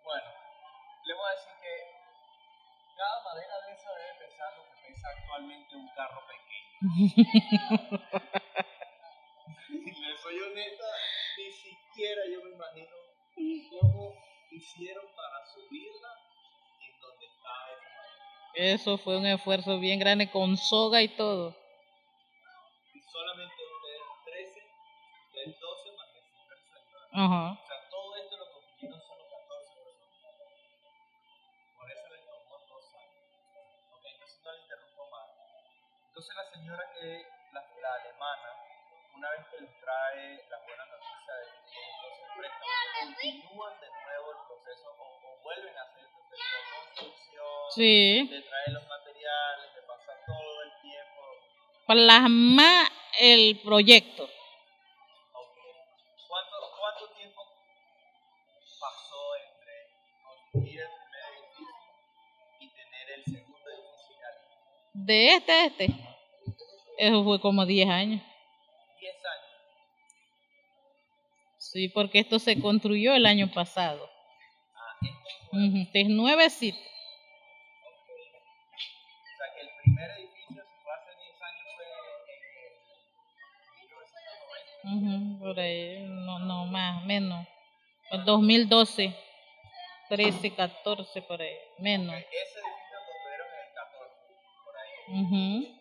Bueno, le voy a decir que cada madera de esa debe pesar lo que pesa actualmente un carro pequeño. le soy honesta, siquiera yo me imagino cómo hicieron para subirla en donde está esa madera. Eso fue un esfuerzo bien grande con soga y todo. Y solamente ustedes 13, ustedes 12 más 16 personas. Ajá. O sea, todo esto lo consiguieron solo 14 personas. Por eso les tomó dos años. Ok, entonces no le interrumpo más. Entonces la señora que, la, la alemana, una vez que les trae la buena noticia de que tienen entonces el préstamo, continúan de nuevo el proceso o, o, vuelven a hacer el proceso de construcción, sí. de traer los materiales, de pasar todo el tiempo. Plasma el proyecto. Okay. ¿Cuánto, ¿Cuánto tiempo pasó entre construir el primer edificio y tener el segundo edificio? De este a este. Eso fue como 10 años. Sí, porque esto se construyó el año pasado. Ah, Ujú, Este es nuevecito. O sea que el primer edificio, fue hace 10 años, fue en el 1990. Ujú, por ahí, no, no, más, menos. El 2012, 13, 14, por ahí, menos. Ese edificio construyeron en el 14, por ahí. Ujú, Este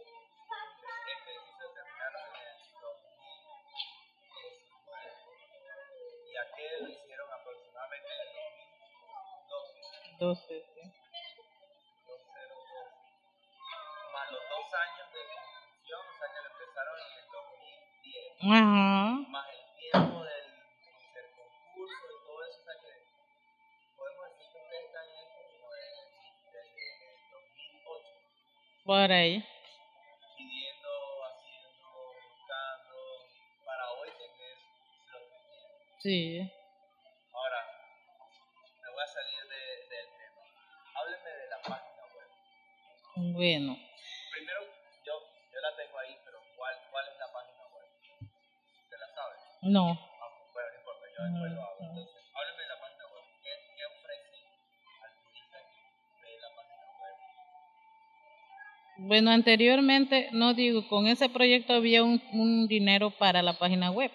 Anteriormente, no digo, con ese proyecto había un, dinero para la página web,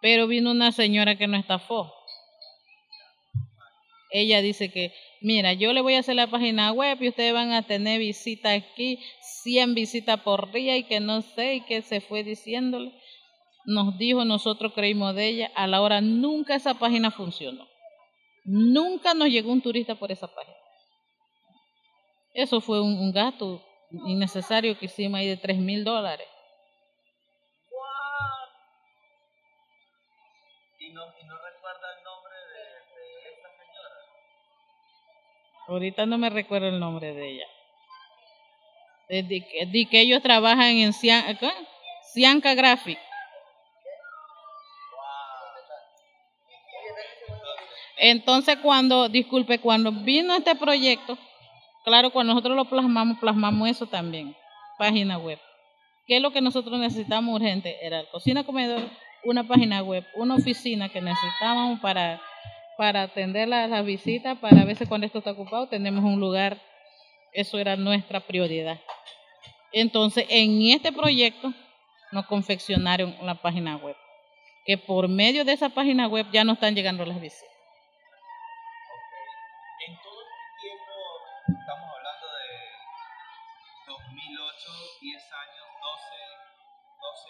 pero vino una señora que nos estafó. Ella dice que, mira, yo le voy a hacer la página web y ustedes van a tener visitas aquí, 100 visitas por día y que no sé, y que se fue diciéndole. Nos dijo, nosotros creímos de ella, a la hora nunca esa página funcionó. Nunca nos llegó un turista por esa página. Eso fue un, gasto innecesario que hicimos ahí de 3 mil dólares. ¿Y no, y no recuerda el nombre de, de esta señora? Ahorita no me recuerdo el nombre de ella. De, de que- de que ellos trabajan en. Cianca Graphic. Entonces cuando, disculpe, cuando vino este proyecto, claro, cuando nosotros lo plasmamos, plasmamos eso también, página web. ¿Qué es lo que nosotros necesitamos urgente? Era cocina comedor, una página web, una oficina que necesitábamos para, para atender la- las visitas, para a veces cuando esto está ocupado tenemos un lugar, eso era nuestra prioridad. Entonces, en este proyecto nos confeccionaron la página web, que por medio de esa página web ya no están llegando las visitas.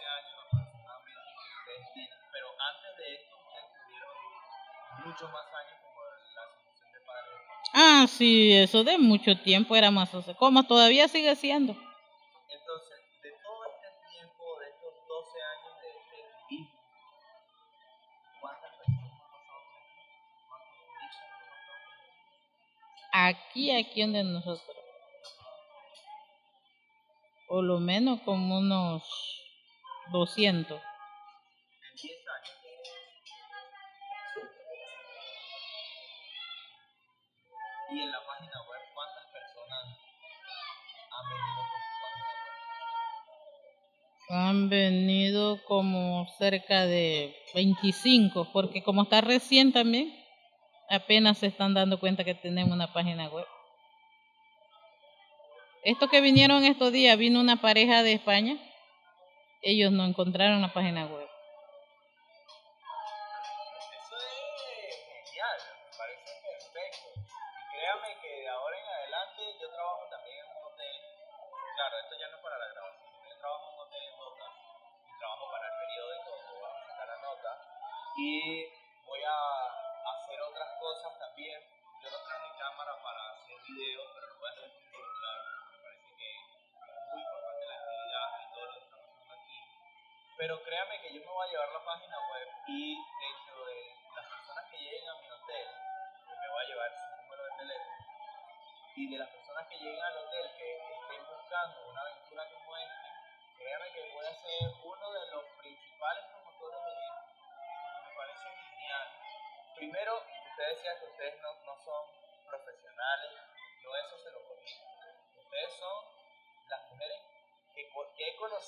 Años aproximadamente que ustedes tienen, pero antes de esto ustedes tuvieron muchos más años como la asociación de padres. Ah, sí, eso de mucho tiempo era más, o sea, como todavía sigue siendo. Entonces, de todo este tiempo, de estos 12 años de, de ¿cuántas personas han pasado por aquí? ¿Cuántos turistas han pasado por aquí? Aquí, aquí donde nosotros. Por lo menos como unos 200. En 10 años. Y en la página web, ¿cuántas personas han venido por su página web? Han venido como cerca de 25, porque como está recién también, apenas se están dando cuenta que tenemos una página web. Estos que vinieron estos días, vino una pareja de España, ellos no encontraron la página web.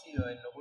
Conocido en los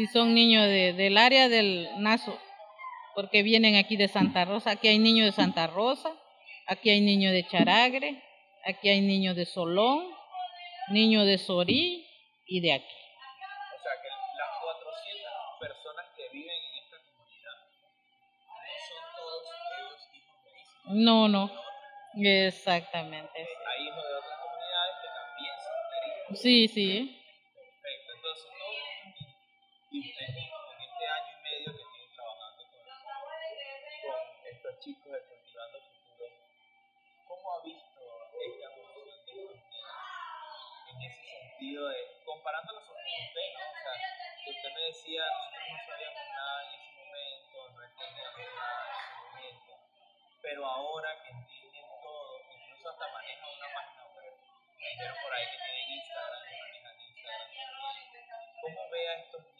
Sí, son niños de, del área del Nazo, porque vienen aquí de Santa Rosa. Aquí hay niños de Santa Rosa, aquí hay niños de Charagre, aquí hay niños de Solón, niños de Sorí y de aquí. O sea que las 400 personas que viven en esta comunidad no son todos ellos hijos de. No, no, de exactamente. Hay hijos de otras comunidades que también son heridos. Sí, sí. Ustedes en este año y medio que tienen trabajando con, con estos chicos de Cultivando Futuro, ¿cómo ha visto esta evolución de estos niños en ese sentido de, comparándolos con usted, ¿no? O sea, que usted me decía, nosotros no sabíamos nada en ese momento, no entendíamos nada en ese momento, pero ahora que entienden todo, incluso hasta manejan una página web, me dijeron por ahí que tienen Instagram, que manejan Instagram. ¿Cómo ve a estos niños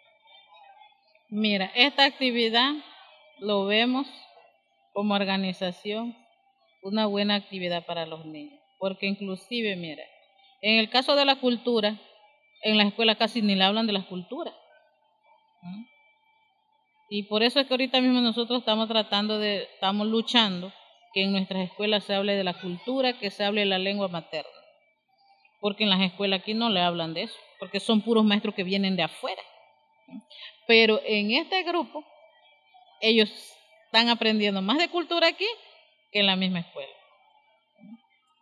Mira, esta actividad lo vemos como organización una buena actividad para los niños, porque inclusive, mira, en el caso de la cultura, en la escuela casi ni le hablan de la cultura. ¿Mm? Y por eso es que ahorita mismo nosotros estamos tratando de, estamos luchando que en nuestras escuelas se hable de la cultura, que se hable de la lengua materna. Porque en las escuelas aquí no le hablan de eso, porque son puros maestros que vienen de afuera. Pero en este grupo, ellos están aprendiendo más de cultura aquí que en la misma escuela.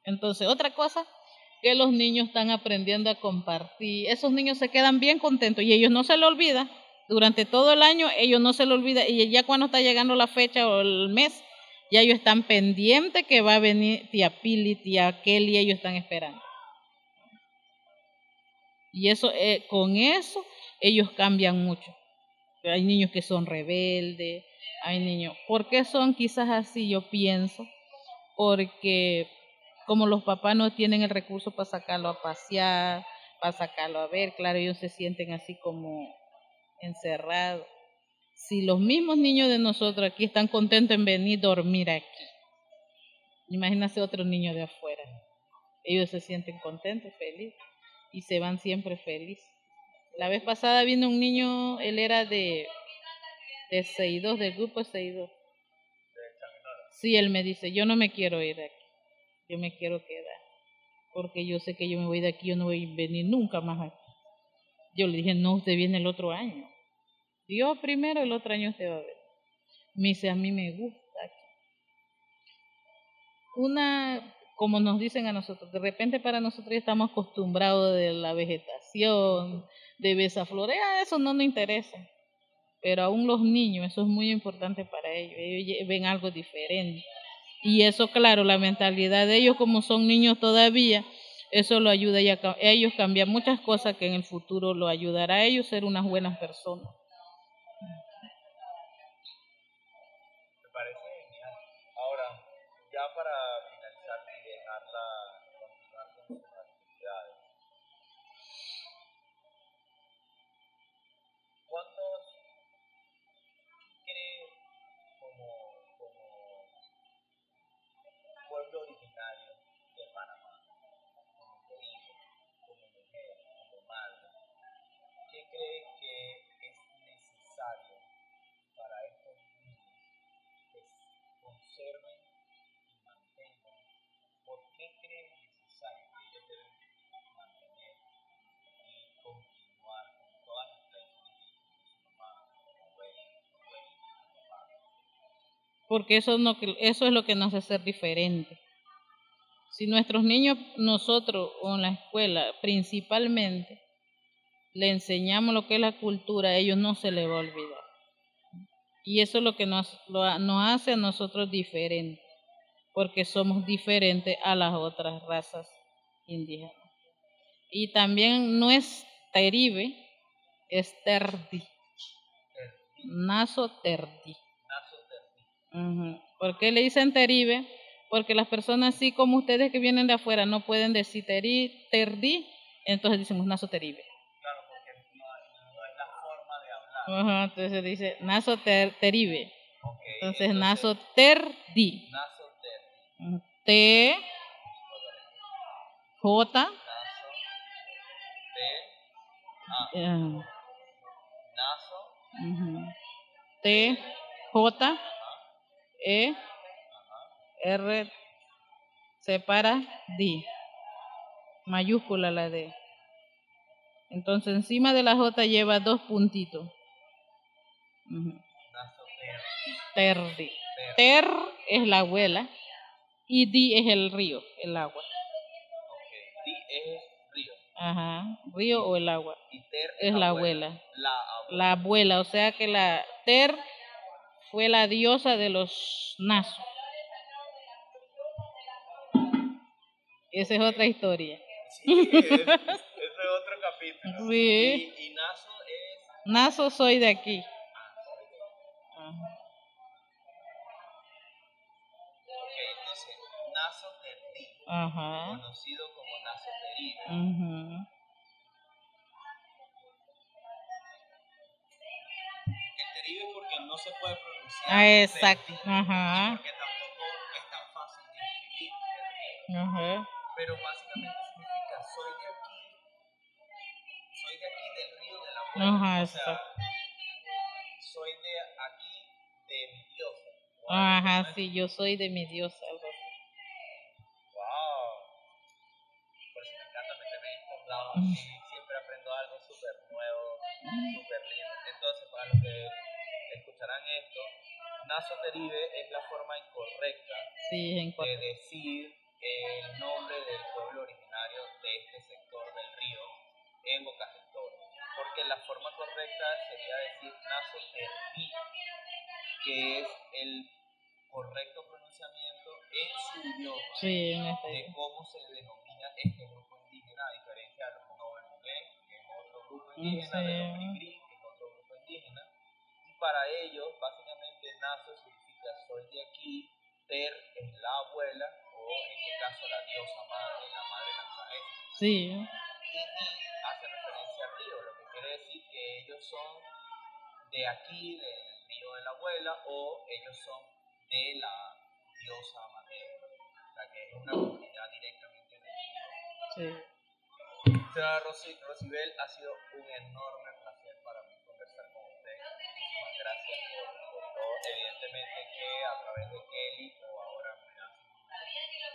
Entonces, otra cosa que los niños están aprendiendo a compartir. Esos niños se quedan bien contentos y ellos no se lo olvidan. Durante todo el año ellos no se lo olvidan y ya cuando está llegando la fecha o el mes, ya ellos están pendientes que va a venir tía Pili, tía Kelly, ellos están esperando. Y eso, eh, con eso, ellos cambian mucho. Hay niños que son rebeldes, hay niños. ¿Por qué son quizás así? Yo pienso, porque como los papás no tienen el recurso para sacarlo a pasear, para sacarlo a ver, claro, ellos se sienten así como encerrados. Si los mismos niños de nosotros aquí están contentos en venir a dormir aquí, imagínate otros niños de afuera. Ellos se sienten contentos, felices y se van siempre felices. La vez pasada vino un niño, él era de, de Seidó, del grupo Seidó. de Chaminora? Sí, él me dice, yo no me quiero ir de aquí, yo me quiero quedar, porque yo sé que yo me voy de aquí, yo no voy a venir nunca más aquí. Yo le dije, no, usted viene el otro año. Dios primero, el otro año usted va a ver. Me dice, a mí me gusta. Una, como nos dicen a nosotros, de repente para nosotros ya estamos acostumbrados de la vegetación, de ver esa florea, eso no nos interesa. Pero aún los niños, eso es muy importante para ellos, ellos ven algo diferente. Y eso, claro, la mentalidad de ellos como son niños todavía, eso lo ayuda a ellos cambiar muchas cosas que en el futuro lo ayudará a ellos a ser unas buenas personas. Porque eso, es lo que nos hace ser diferentes. Si nuestros niños, nosotros o en la escuela principalmente, le enseñamos lo que es la cultura, a ellos no se les va a olvidar. Y eso es lo que nos, nos hace a nosotros diferentes, porque somos diferentes a las otras razas indígenas. Y también no es teribe, es terdi. Naso terdi. ¿Por qué le dicen teribe? Porque las personas así como ustedes que vienen de afuera no pueden decir teri, terdi, entonces decimos naso teribe. Claro, porque no, no es la forma de hablar. Entonces dice naso ter- teribe. Ok, Entonces naso terdi. Nazo Terdi. Ujú. T, J, Nazo T. Eh, Nazo. ujú. T, J. E. R, separa D. Mayúscula la D. Entonces encima de la J lleva dos puntitos. Terdi. Ter es la abuela y Di es el río, el agua. Di es río. Ajá, río o el agua. Y Ter Es la abuela. La abuela. La abuela, o sea que la Ter fue la diosa de los nazos. Esa es otra historia. Sí, es- ese es otro capítulo. Sí. Y, y Nazo es. Nazo soy de aquí. Ah, soy de- Ajá. Ok, entonces, Nazo Terdi. Ajá. Conocido como Nazo Terdi. ujú. El se puede pronunciar. Ah, exacto. Terdi, Ajá. Porque tampoco es tan fácil de escribir. Terdi. Ajá. Pero básicamente significa soy de aquí. Soy de aquí del río de la muerte. Ajá, o sea, soy de aquí de mi diosa. algo Ajá, así. sí, yo soy de mi diosa. algo así. Wow. Por eso me encanta meterme en estos lados. así, Siempre aprendo algo súper nuevo, súper lindo. Entonces, para los que esto, Nazo Teribe es la forma incorrecta Sí, de decir el nombre del pueblo originario de este sector del río en Bocas del Toro. Porque la forma correcta sería decir Nazo Terbi, que es el correcto pronunciamiento en su idioma Sí, en este. de cómo se denomina este grupo indígena, a diferencia de los Nobel que es otro grupo indígena, de los para ellos, básicamente, Nazo significa soy de aquí, Ter es la abuela, o en este caso la diosa madre, la madre naturaleza. Sí, Y hace referencia al río, lo que quiere decir que ellos son de aquí, del río de la abuela, o ellos son de la diosa materna. O sea, que es una comunidad directamente de Dios. sí. Señora Rosibel, ha sido un enorme gracias por, todo. Evidentemente que a través de Kelly o ahora me hace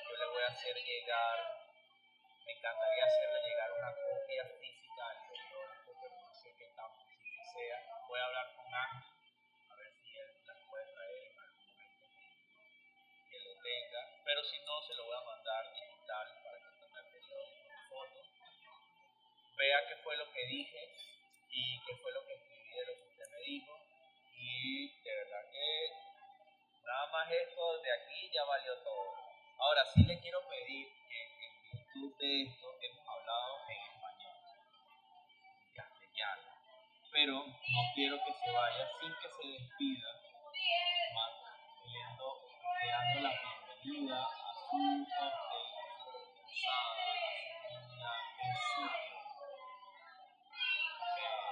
yo le voy a hacer llegar, me encantaría hacerle llegar una copia física al periódico, pero no sé qué tan posible sea. Voy a hablar con Ángel, a ver si él las puede traer en algún momento que lo tenga, pero si no, se lo voy a mandar digital para que tome el periódico una foto, vea qué fue lo que dije y qué fue lo que escribí de lo que usted me dijo, de verdad que nada más esto de aquí ya valió todo. Ahora sí le quiero pedir que en virtud de esto hemos hablado en español, en castellano, pero no quiero que se vaya sin que se despida, más pidiendo, dando la bienvenida a su hotel, a su a su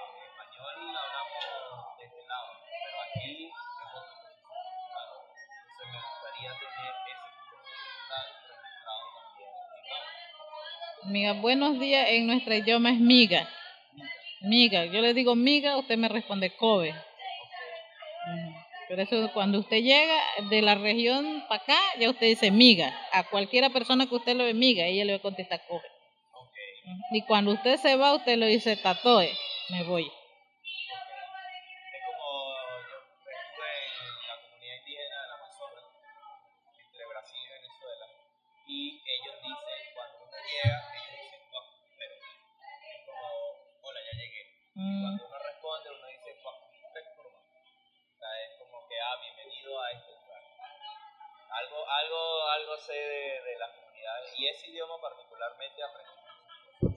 en español hablamos tener ese también en audio. Miga, buenos días en nuestro idioma es miga. Miga, yo le digo miga, usted me responde kobe. Pero eso cuando usted llega de la región para acá, ya usted dice miga. A cualquiera persona que usted lo ve miga, ella le va a contestar kobe. Y cuando usted se va, usted lo dice tatoe, me voy.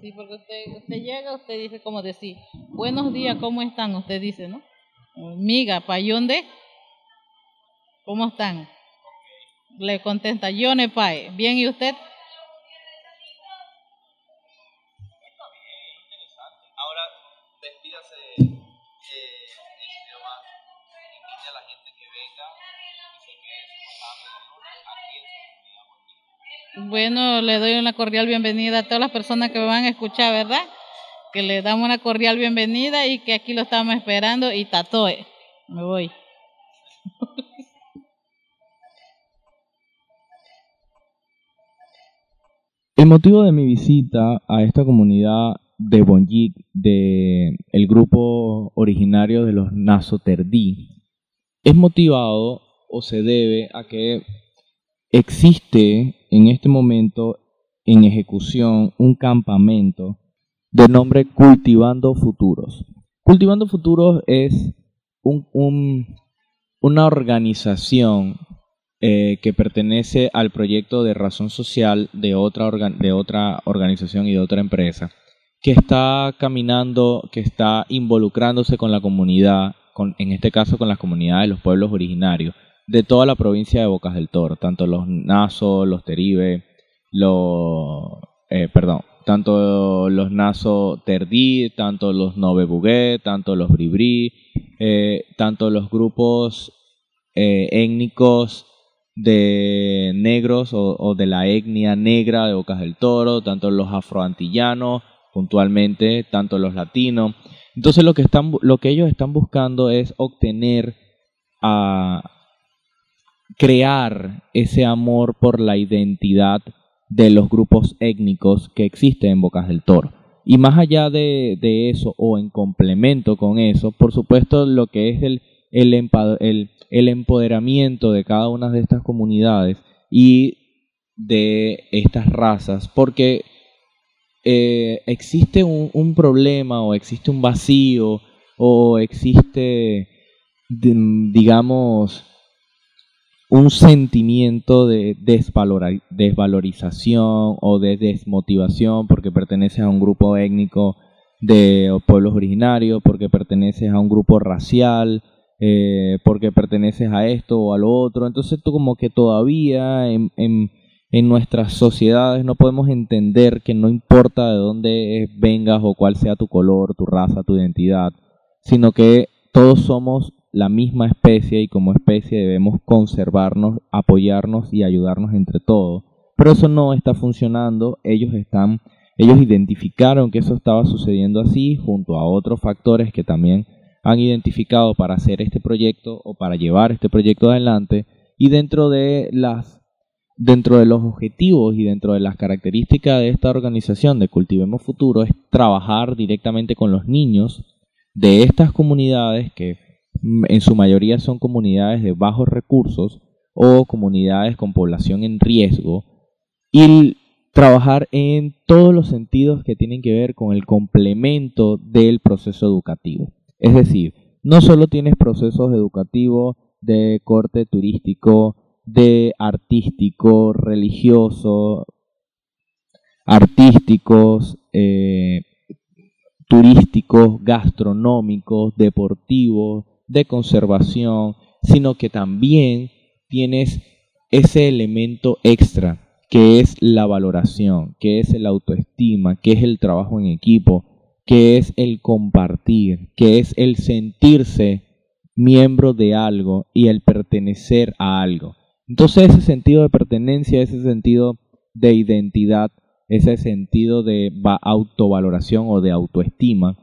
Sí, porque usted, usted llega, usted dice como decir, buenos días, ¿cómo están? Usted dice, ¿no? Miga, ¿payonde? ¿Cómo están? Le contesta, yo ne pae. Bien, ¿y usted? Bueno, le doy una cordial bienvenida a todas las personas que me van a escuchar, ¿verdad? Que le damos una cordial bienvenida y que aquí lo estamos esperando y tatoe. Me voy. El motivo de mi visita a esta comunidad de Bonjik, de el grupo originario de los Nasoterdí, es motivado o se debe a que existe en este momento en ejecución un campamento de nombre Cultivando Futuros. Cultivando Futuros es un- un- una organización eh, que pertenece al proyecto de razón social de otra, de otra organización y de otra empresa, que está caminando, que está involucrándose con la comunidad, con, en este caso con las comunidades de los pueblos originarios de toda la provincia de Bocas del Toro, tanto los Naso, los Teribe, los, eh, perdón, tanto los Naso Terdí, tanto los Novebugué, tanto los Bribri, eh, tanto los grupos eh, étnicos de negros o, o de la etnia negra de Bocas del Toro, tanto los afroantillanos puntualmente, tanto los latinos. Entonces lo que están lo que ellos están buscando es obtener a crear ese amor por la identidad de los grupos étnicos que existen en Bocas del Toro. Y más allá de, eso, o en complemento con eso, por supuesto, lo que es el, el, empoderamiento de cada una de estas comunidades y de estas razas, porque eh, existe un, problema o existe un vacío o existe, de- digamos, un sentimiento de desvalorización o de desmotivación porque perteneces a un grupo étnico de pueblos originarios, porque perteneces a un grupo racial, eh, porque perteneces a esto o a lo otro. Entonces tú como que todavía en, en nuestras sociedades no podemos entender que no importa de dónde vengas o cuál sea tu color, tu raza, tu identidad, sino que todos somos la misma especie y como especie debemos conservarnos, apoyarnos y ayudarnos entre todos. Pero eso no está funcionando, ellos están ellos identificaron que eso estaba sucediendo así junto a otros factores que también han identificado para hacer este proyecto o para llevar este proyecto adelante y dentro de las dentro de los objetivos y dentro de las características de esta organización de Cultivemos Futuro es trabajar directamente con los niños de estas comunidades que en su mayoría son comunidades de bajos recursos o comunidades con población en riesgo y trabajar en todos los sentidos que tienen que ver con el complemento del proceso educativo. Es decir, no solo tienes procesos educativos de corte turístico, de artístico, religioso, artísticos, eh, turísticos, gastronómicos, deportivos, de conservación, sino que también tienes ese elemento extra que es la valoración, que es el autoestima, que es el trabajo en equipo, que es el compartir, que es el sentirse miembro de algo y el pertenecer a algo. Entonces ese sentido de pertenencia, ese sentido de identidad, ese sentido de autovaloración o de autoestima,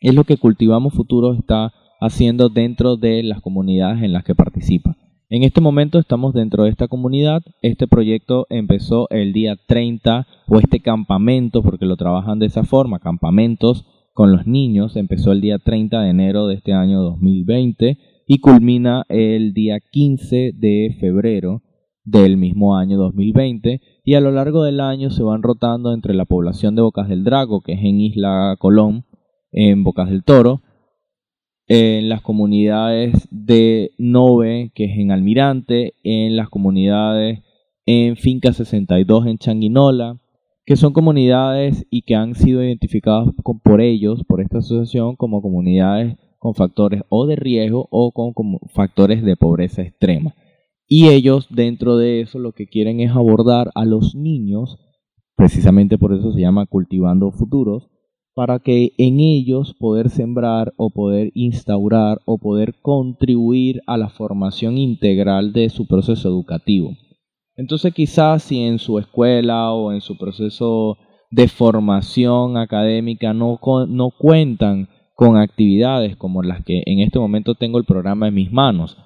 es lo que Cultivamos Futuro está haciendo dentro de las comunidades en las que participa. En este momento estamos dentro de esta comunidad. Este proyecto empezó el día 30 o este campamento, porque lo trabajan de esa forma, campamentos con los niños, empezó el día 30 de enero de este año 2020 y culmina el día 15 de febrero del mismo año 2020 y a lo largo del año se van rotando entre la población de Bocas del Drago, que es en Isla Colón, en Bocas del Toro, en las comunidades de Nove, que es en Almirante, en las comunidades en Finca 62 en Changuinola, que son comunidades y que han sido identificadas por ellos, por esta asociación, como comunidades con factores o de riesgo o con, con factores de pobreza extrema. Y ellos dentro de eso lo que quieren es abordar a los niños, precisamente por eso se llama cultivando futuros, para que en ellos poder sembrar o poder instaurar o poder contribuir a la formación integral de su proceso educativo. Entonces quizás si en su escuela o en su proceso de formación académica no, no cuentan con actividades como las que en este momento tengo el programa en mis manos,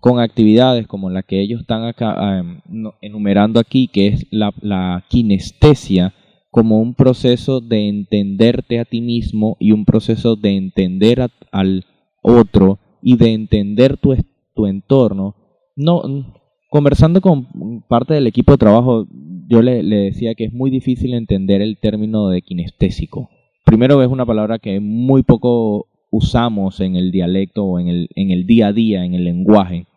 con actividades como las que ellos están em, enumerando aquí, que es la, la kinestesia, como un proceso de entenderte a ti mismo y un proceso de entender al otro y de entender tu, tu entorno. No, conversando con parte del equipo de trabajo, yo le, decía que es muy difícil entender el término de kinestésico. Primero es una palabra que muy poco usamos en el dialecto o en el, en el día a día, en el lenguaje.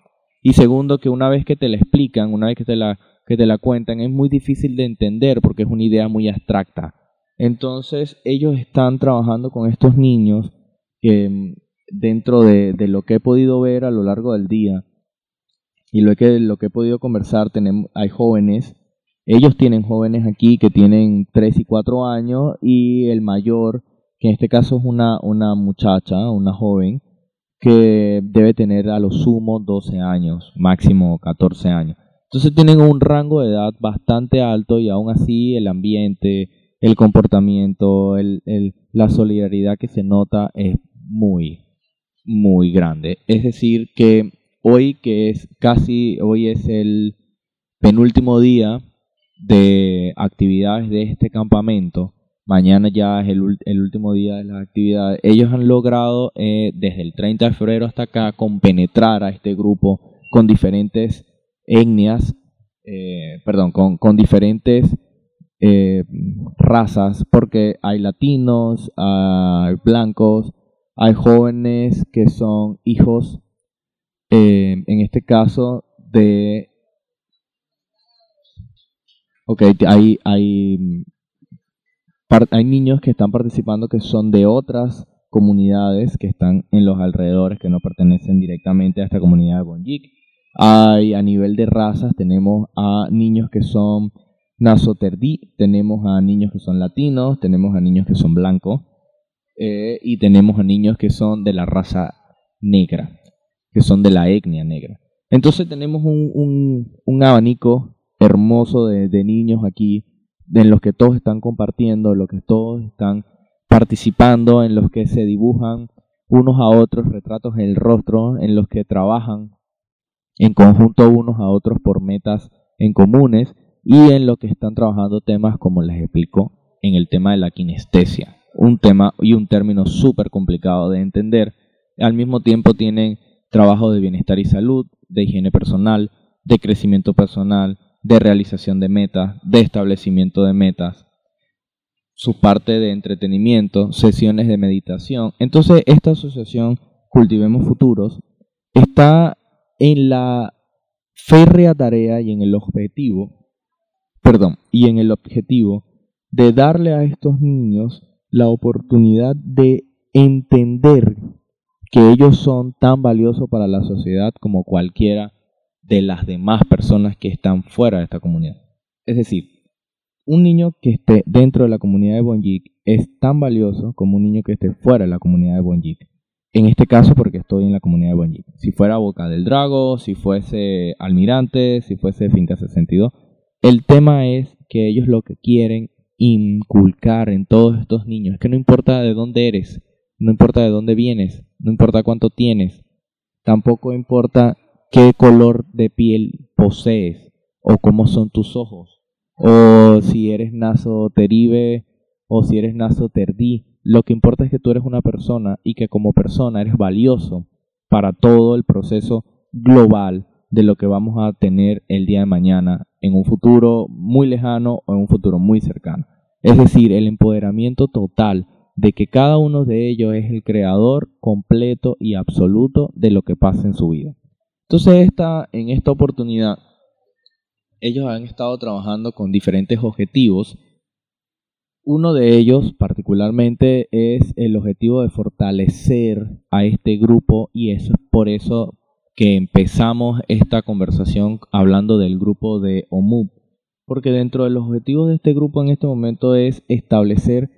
Y segundo, que una vez que te la explican, una vez que te la que te la cuentan es muy difícil de entender porque es una idea muy abstracta. Entonces ellos están trabajando con estos niños que mm, dentro de, lo que he podido ver a lo largo del día y lo que, lo que he podido conversar, tenemos, hay jóvenes, ellos tienen jóvenes aquí que tienen 3 y 4 años y el mayor, que en este caso es una, una muchacha, una joven, que debe tener a lo sumo 12 años, máximo 14 años. Entonces tienen un rango de edad bastante alto y aún así el ambiente, el comportamiento, el, la solidaridad que se nota es muy, muy grande. Es decir, que hoy que es casi, hoy es el penúltimo día de actividades de este campamento, mañana ya es el, último día de las actividades, ellos han logrado eh, desde el 30 de febrero hasta acá compenetrar a este grupo con diferentes etnias, eh, perdón, con, diferentes eh, razas, porque hay latinos, hay blancos, hay jóvenes que son hijos, eh, en este caso, de... Ok, hay, hay, hay niños que están participando que son de otras comunidades que están en los alrededores, que no pertenecen directamente a esta comunidad de Bonjik hay a nivel de razas, tenemos a niños que son nasoterdí, tenemos a niños que son latinos, tenemos a niños que son blancos eh, y tenemos a niños que son de la raza negra, que son de la etnia negra. Entonces tenemos un, un, abanico hermoso de, de, niños aquí, en los que todos están compartiendo, en los que todos están participando, en los que se dibujan unos a otros retratos en el rostro, en los que trabajan en conjunto unos a otros por metas en comunes y en lo que están trabajando temas como les explico en el tema de la kinestesia. un tema y un término súper complicado de entender. Al mismo tiempo tienen trabajo de bienestar y salud, de higiene personal, de crecimiento personal, de realización de metas, de establecimiento de metas, su parte de entretenimiento, sesiones de meditación. Entonces, esta asociación Cultivemos Futuros está en la férrea tarea y en el objetivo, perdón, y en el objetivo de darle a estos niños la oportunidad de entender que ellos son tan valiosos para la sociedad como cualquiera de las demás personas que están fuera de esta comunidad. Es decir, un niño que esté dentro de la comunidad de Bonjik es tan valioso como un niño que esté fuera de la comunidad de Bonjik. En este caso porque estoy en la comunidad de Bonjik. Si fuera Boca del Drago, si fuese Almirante, si fuese Finca 62, el tema es que ellos lo que quieren inculcar en todos estos niños es que no importa de dónde eres, no importa de dónde vienes, no importa cuánto tienes, tampoco importa qué color de piel posees o cómo son tus ojos, o si eres naso teribe o si eres naso terdí. Lo que importa es que tú eres una persona y que como persona eres valioso para todo el proceso global de lo que vamos a tener el día de mañana en un futuro muy lejano o en un futuro muy cercano. Es decir, el empoderamiento total de que cada uno de ellos es el creador completo y absoluto de lo que pasa en su vida. Entonces, esta, en esta oportunidad, ellos han estado trabajando con diferentes objetivos. Uno de ellos particularmente es el objetivo de fortalecer a este grupo y eso es por eso que empezamos esta conversación hablando del grupo de OMUP, porque dentro de los objetivos de este grupo en este momento es establecer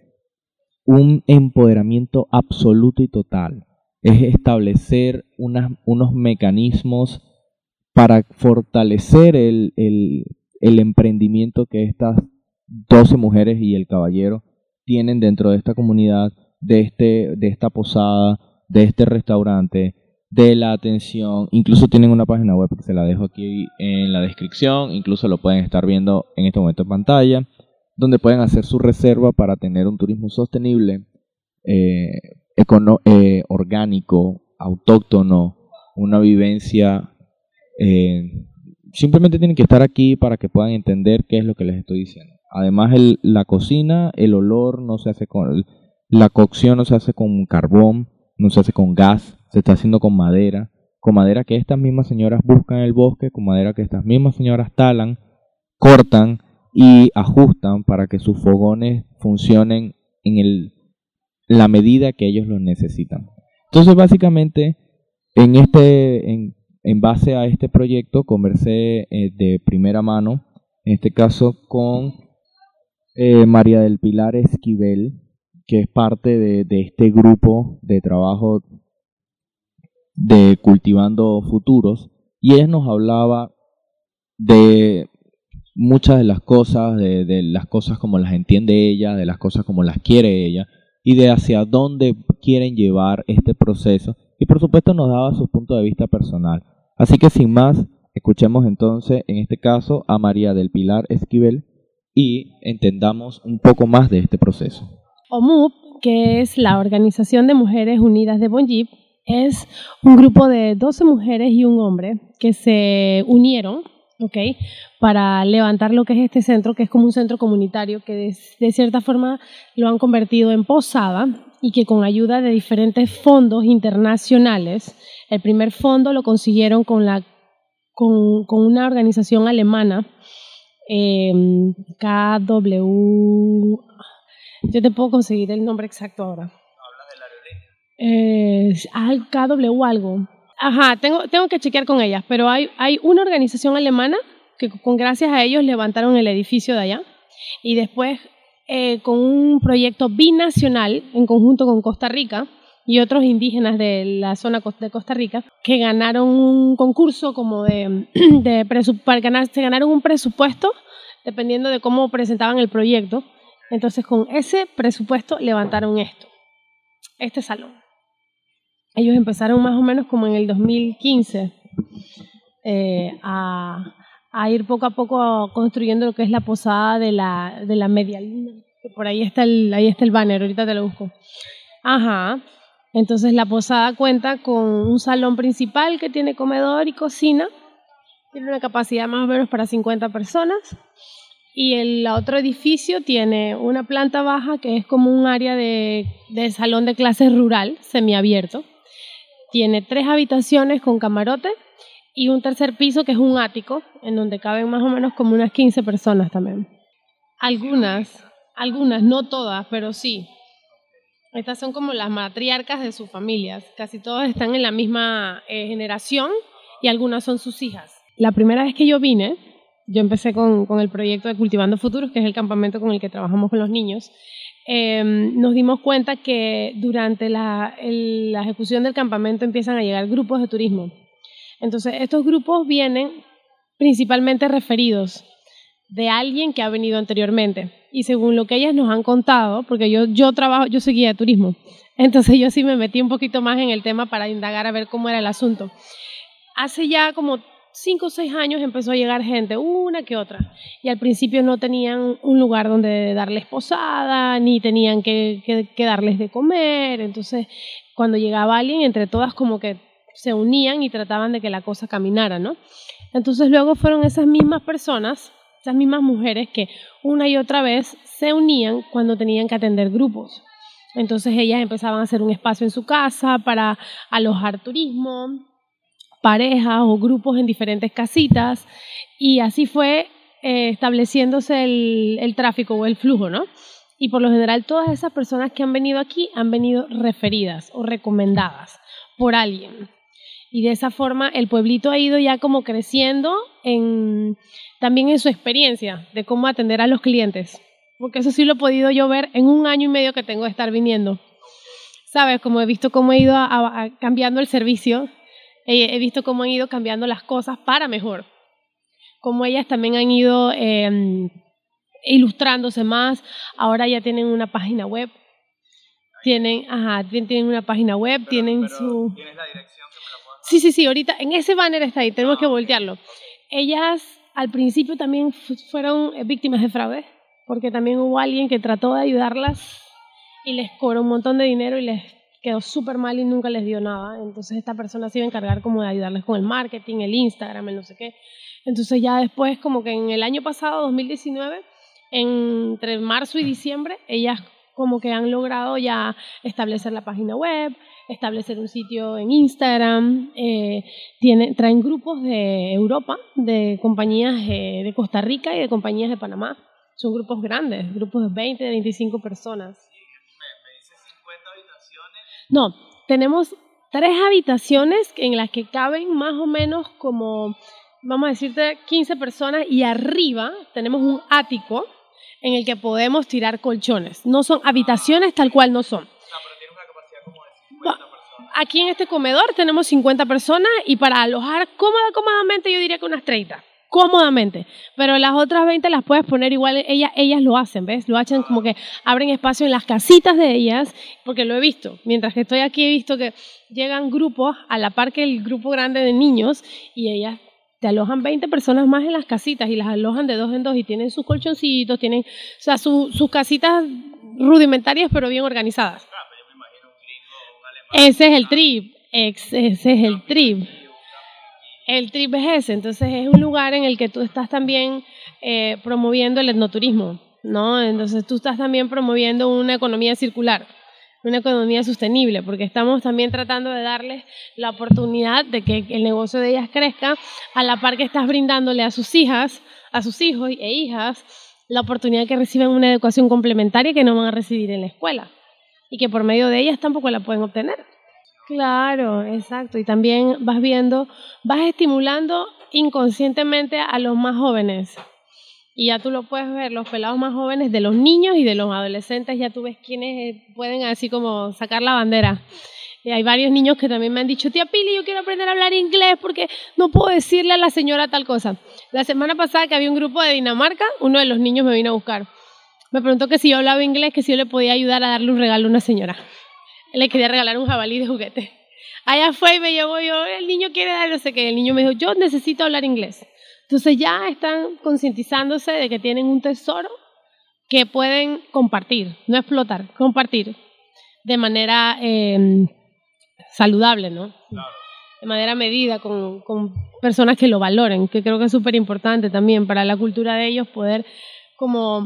un empoderamiento absoluto y total. Es establecer unos mecanismos para fortalecer el, emprendimiento que estas 12 mujeres y el caballero tienen dentro de esta comunidad, de, este, de esta posada, de este restaurante, de la atención. Incluso tienen una página web que se la dejo aquí en la descripción. Incluso lo pueden estar viendo en este momento en pantalla, donde pueden hacer su reserva para tener un turismo sostenible eh, eh, orgánico, autóctono, una vivencia. Eh, simplemente tienen que estar aquí para que puedan entender qué es lo que les estoy diciendo. Además, el, la cocina, el olor no se hace con... La cocción no se hace con carbón, no se hace con gas, se está haciendo con madera, con madera que estas mismas señoras buscan en el bosque, con madera que estas mismas señoras talan, cortan y ajustan para que sus fogones funcionen en el la medida que ellos lo necesitan. Entonces, básicamente, en, este, en, en base a este proyecto, conversé eh, de primera mano, en este caso con eh, María del Pilar Esquivel, que es parte de, este grupo de trabajo de Cultivando Futuros, y ella nos hablaba de muchas de las cosas, de, las cosas como las entiende ella, de las cosas como las quiere ella, y de hacia dónde quieren llevar este proceso y por supuesto nos daba su punto de vista personal. Así que sin más, escuchemos entonces en este caso a María del Pilar Esquivel y entendamos un poco más de este proceso. OMUP, que es la Organización de Mujeres Unidas de Bonjip, es un grupo de 12 mujeres y un hombre que se unieron ¿ok? Para levantar lo que es este centro, que es como un centro comunitario, que de, cierta forma lo han convertido en posada y que con ayuda de diferentes fondos internacionales, el primer fondo lo consiguieron con, la, con, con una organización alemana, eh, KW, yo te puedo conseguir el nombre exacto ahora. ¿Hablas de la aerolínea? Eh, KW algo. Ajá, tengo, tengo que chequear con ellas, pero hay, hay una organización alemana que con gracias a ellos levantaron el edificio de allá y después eh, con un proyecto binacional en conjunto con Costa Rica y otros indígenas de la zona de Costa Rica que ganaron un concurso como de, para ganar, se ganaron un presupuesto dependiendo de cómo presentaban el proyecto. Entonces con ese presupuesto levantaron esto, este salón ellos empezaron más o menos como en el 2015 eh, a, ir poco a poco construyendo lo que es la posada de la, de la media luna. Por ahí está el, ahí está el banner, ahorita te lo busco. Ajá. Entonces la posada cuenta con un salón principal que tiene comedor y cocina. Tiene una capacidad más o menos para 50 personas. Y el otro edificio tiene una planta baja que es como un área de, salón de clases rural, semiabierto. Tiene tres habitaciones con camarote y un tercer piso que es un ático, en donde caben más o menos como unas 15 personas también. Algunas, algunas, no todas, pero sí. Estas son como las matriarcas de sus familias. Casi todas están en la misma eh, generación y algunas son sus hijas. La primera vez que yo vine, yo empecé con, el proyecto de Cultivando Futuros, que es el campamento con el que trabajamos con los niños. Eh, nos dimos cuenta que durante la, la ejecución del campamento empiezan a llegar grupos de turismo. Entonces, estos grupos vienen principalmente referidos de alguien que ha venido anteriormente. Y según lo que ellas nos han contado, porque yo, yo trabajo, yo soy guía de turismo, entonces yo sí me metí un poquito más en el tema para indagar a ver cómo era el asunto. Hace ya como cinco o seis años empezó a llegar gente, una que otra, y al principio no tenían un lugar donde darles posada, ni tenían que, que, que darles de comer, entonces cuando llegaba alguien, entre todas como que se unían y trataban de que la cosa caminara, ¿no? Entonces luego fueron esas mismas personas, esas mismas mujeres que una y otra vez se unían cuando tenían que atender grupos. Entonces ellas empezaban a hacer un espacio en su casa para alojar turismo, parejas o grupos en diferentes casitas y así fue eh, estableciéndose el, el tráfico o el flujo, ¿no? Y por lo general todas esas personas que han venido aquí han venido referidas o recomendadas por alguien. Y de esa forma el pueblito ha ido ya como creciendo en, también en su experiencia de cómo atender a los clientes. Porque eso sí lo he podido yo ver en un año y medio que tengo de estar viniendo. ¿Sabes? Como he visto cómo he ido a, a, cambiando el servicio, he, he, visto cómo han ido cambiando las cosas para mejor. Como ellas también han ido eh, ilustrándose más. Ahora ya tienen una página web. Tienen, ajá, tienen una página web, Pero, tienen pero, su... ¿Tienes la dirección que me la puedas Sí, sí, sí, ahorita en ese banner está ahí, tenemos Ah, que ok. voltearlo. Ellas al principio también fu- fueron eh, víctimas de fraude, porque también hubo alguien que trató de ayudarlas y les cobró un montón de dinero y les quedó súper mal y nunca les dio nada. Entonces esta persona se iba a encargar como de ayudarles con el marketing, el Instagram, el no sé qué. Entonces ya después, como que en el año pasado, 2019, entre marzo y diciembre, ellas como que han logrado ya establecer la página web, establecer un sitio en Instagram, eh, tiene, traen grupos de Europa, de compañías eh, de Costa Rica y de compañías de Panamá. Son grupos grandes, grupos de 20, de 25 personas. Me, me dices 50 habitaciones. No, tenemos tres habitaciones en las que caben más o menos como, vamos a decirte, 15 personas y arriba tenemos un ático en el que podemos tirar colchones. No son habitaciones tal cual no son. Aquí en este comedor tenemos 50 personas y para alojar cómoda, cómodamente yo diría que unas 30. Cómodamente. Pero las otras 20 las puedes poner igual, ellas, ellas lo hacen, ¿ves? Lo hacen como que abren espacio en las casitas de ellas, porque lo he visto. Mientras que estoy aquí he visto que llegan grupos a la par que el grupo grande de niños y ellas te alojan 20 personas más en las casitas y las alojan de dos en dos y tienen sus colchoncitos, tienen, o sea, su- sus casitas rudimentarias pero bien organizadas. Ese es el trip, ese es el trip. El trip es ese, entonces es un lugar en el que tú estás también eh, promoviendo el etnoturismo, ¿no? Entonces tú estás también promoviendo una economía circular, una economía sostenible, porque estamos también tratando de darles la oportunidad de que el negocio de ellas crezca a la par que estás brindándole a sus hijas, a sus hijos e hijas, la oportunidad que reciban una educación complementaria que no van a recibir en la escuela y que por medio de ellas tampoco la pueden obtener. Claro, exacto. Y también vas viendo, vas estimulando inconscientemente a los más jóvenes. Y ya tú lo puedes ver, los pelados más jóvenes de los niños y de los adolescentes, ya tú ves quiénes eh, pueden así como sacar la bandera. Y hay varios niños que también me han dicho, tía Pili, yo quiero aprender a hablar inglés porque no puedo decirle a la señora tal cosa. La semana pasada que había un grupo de Dinamarca, uno de los niños me vino a buscar. Me preguntó que si yo hablaba inglés, que si yo le podía ayudar a darle un regalo a una señora. Le quería regalar un jabalí de juguete. Allá fue y me llevó yo, el niño quiere dar no sé qué. El niño me dijo, yo necesito hablar inglés. Entonces ya están concientizándose de que tienen un tesoro que pueden compartir, no explotar, compartir de manera eh, saludable, ¿no? De manera medida, con, con personas que lo valoren, que creo que es súper importante también para la cultura de ellos poder como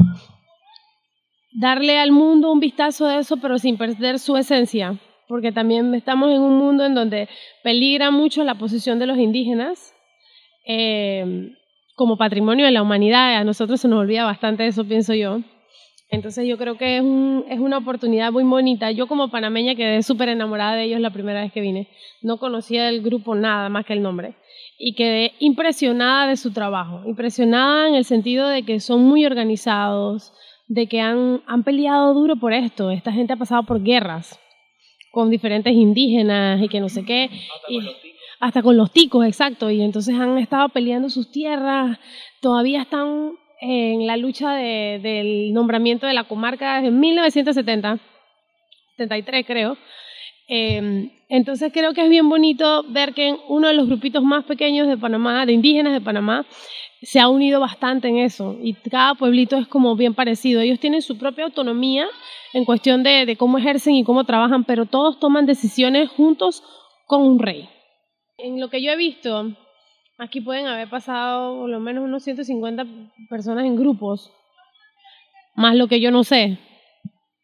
darle al mundo un vistazo de eso, pero sin perder su esencia, porque también estamos en un mundo en donde peligra mucho la posición de los indígenas eh, como patrimonio de la humanidad. A nosotros se nos olvida bastante eso, pienso yo. Entonces yo creo que es, es una oportunidad muy bonita. Yo como panameña quedé súper enamorada de ellos la primera vez que vine. No conocía del grupo nada más que el nombre. Y quedé impresionada de su trabajo. Impresionada en el sentido de que son muy organizados, de que han, han peleado duro por esto. Esta gente ha pasado por guerras con diferentes indígenas y que no sé qué. Hasta y- con los ticos. hasta con los ticos, exacto, y entonces han estado peleando sus tierras, todavía están en la lucha de- del nombramiento de la comarca desde 1970, 73 creo. Eh, entonces creo que es bien bonito ver que uno de los grupitos más pequeños de Panamá, de indígenas de Panamá, se ha unido bastante en eso y cada pueblito es como bien parecido. Ellos tienen su propia autonomía en cuestión de, de cómo ejercen y cómo trabajan, pero todos toman decisiones juntos con un rey. En lo que yo he visto, aquí pueden haber pasado por lo menos unos 150 personas en grupos, más lo que yo no sé,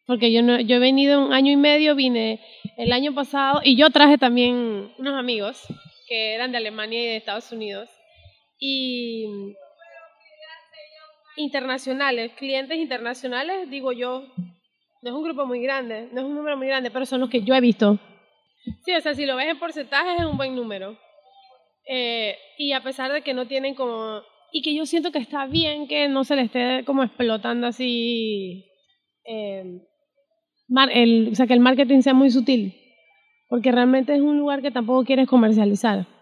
porque yo, no, yo he venido un año y medio, vine el año pasado y yo traje también unos amigos que eran de Alemania y de Estados Unidos y internacionales, clientes internacionales, digo yo, no es un grupo muy grande, no es un número muy grande, pero son los que yo he visto. Sí, o sea, si lo ves en porcentajes es un buen número. Eh, y a pesar de que no tienen como... Y que yo siento que está bien que no se le esté como explotando así... eh, el, o sea, que el marketing sea muy sutil. Porque realmente es un lugar que tampoco quieres comercializar. Tienes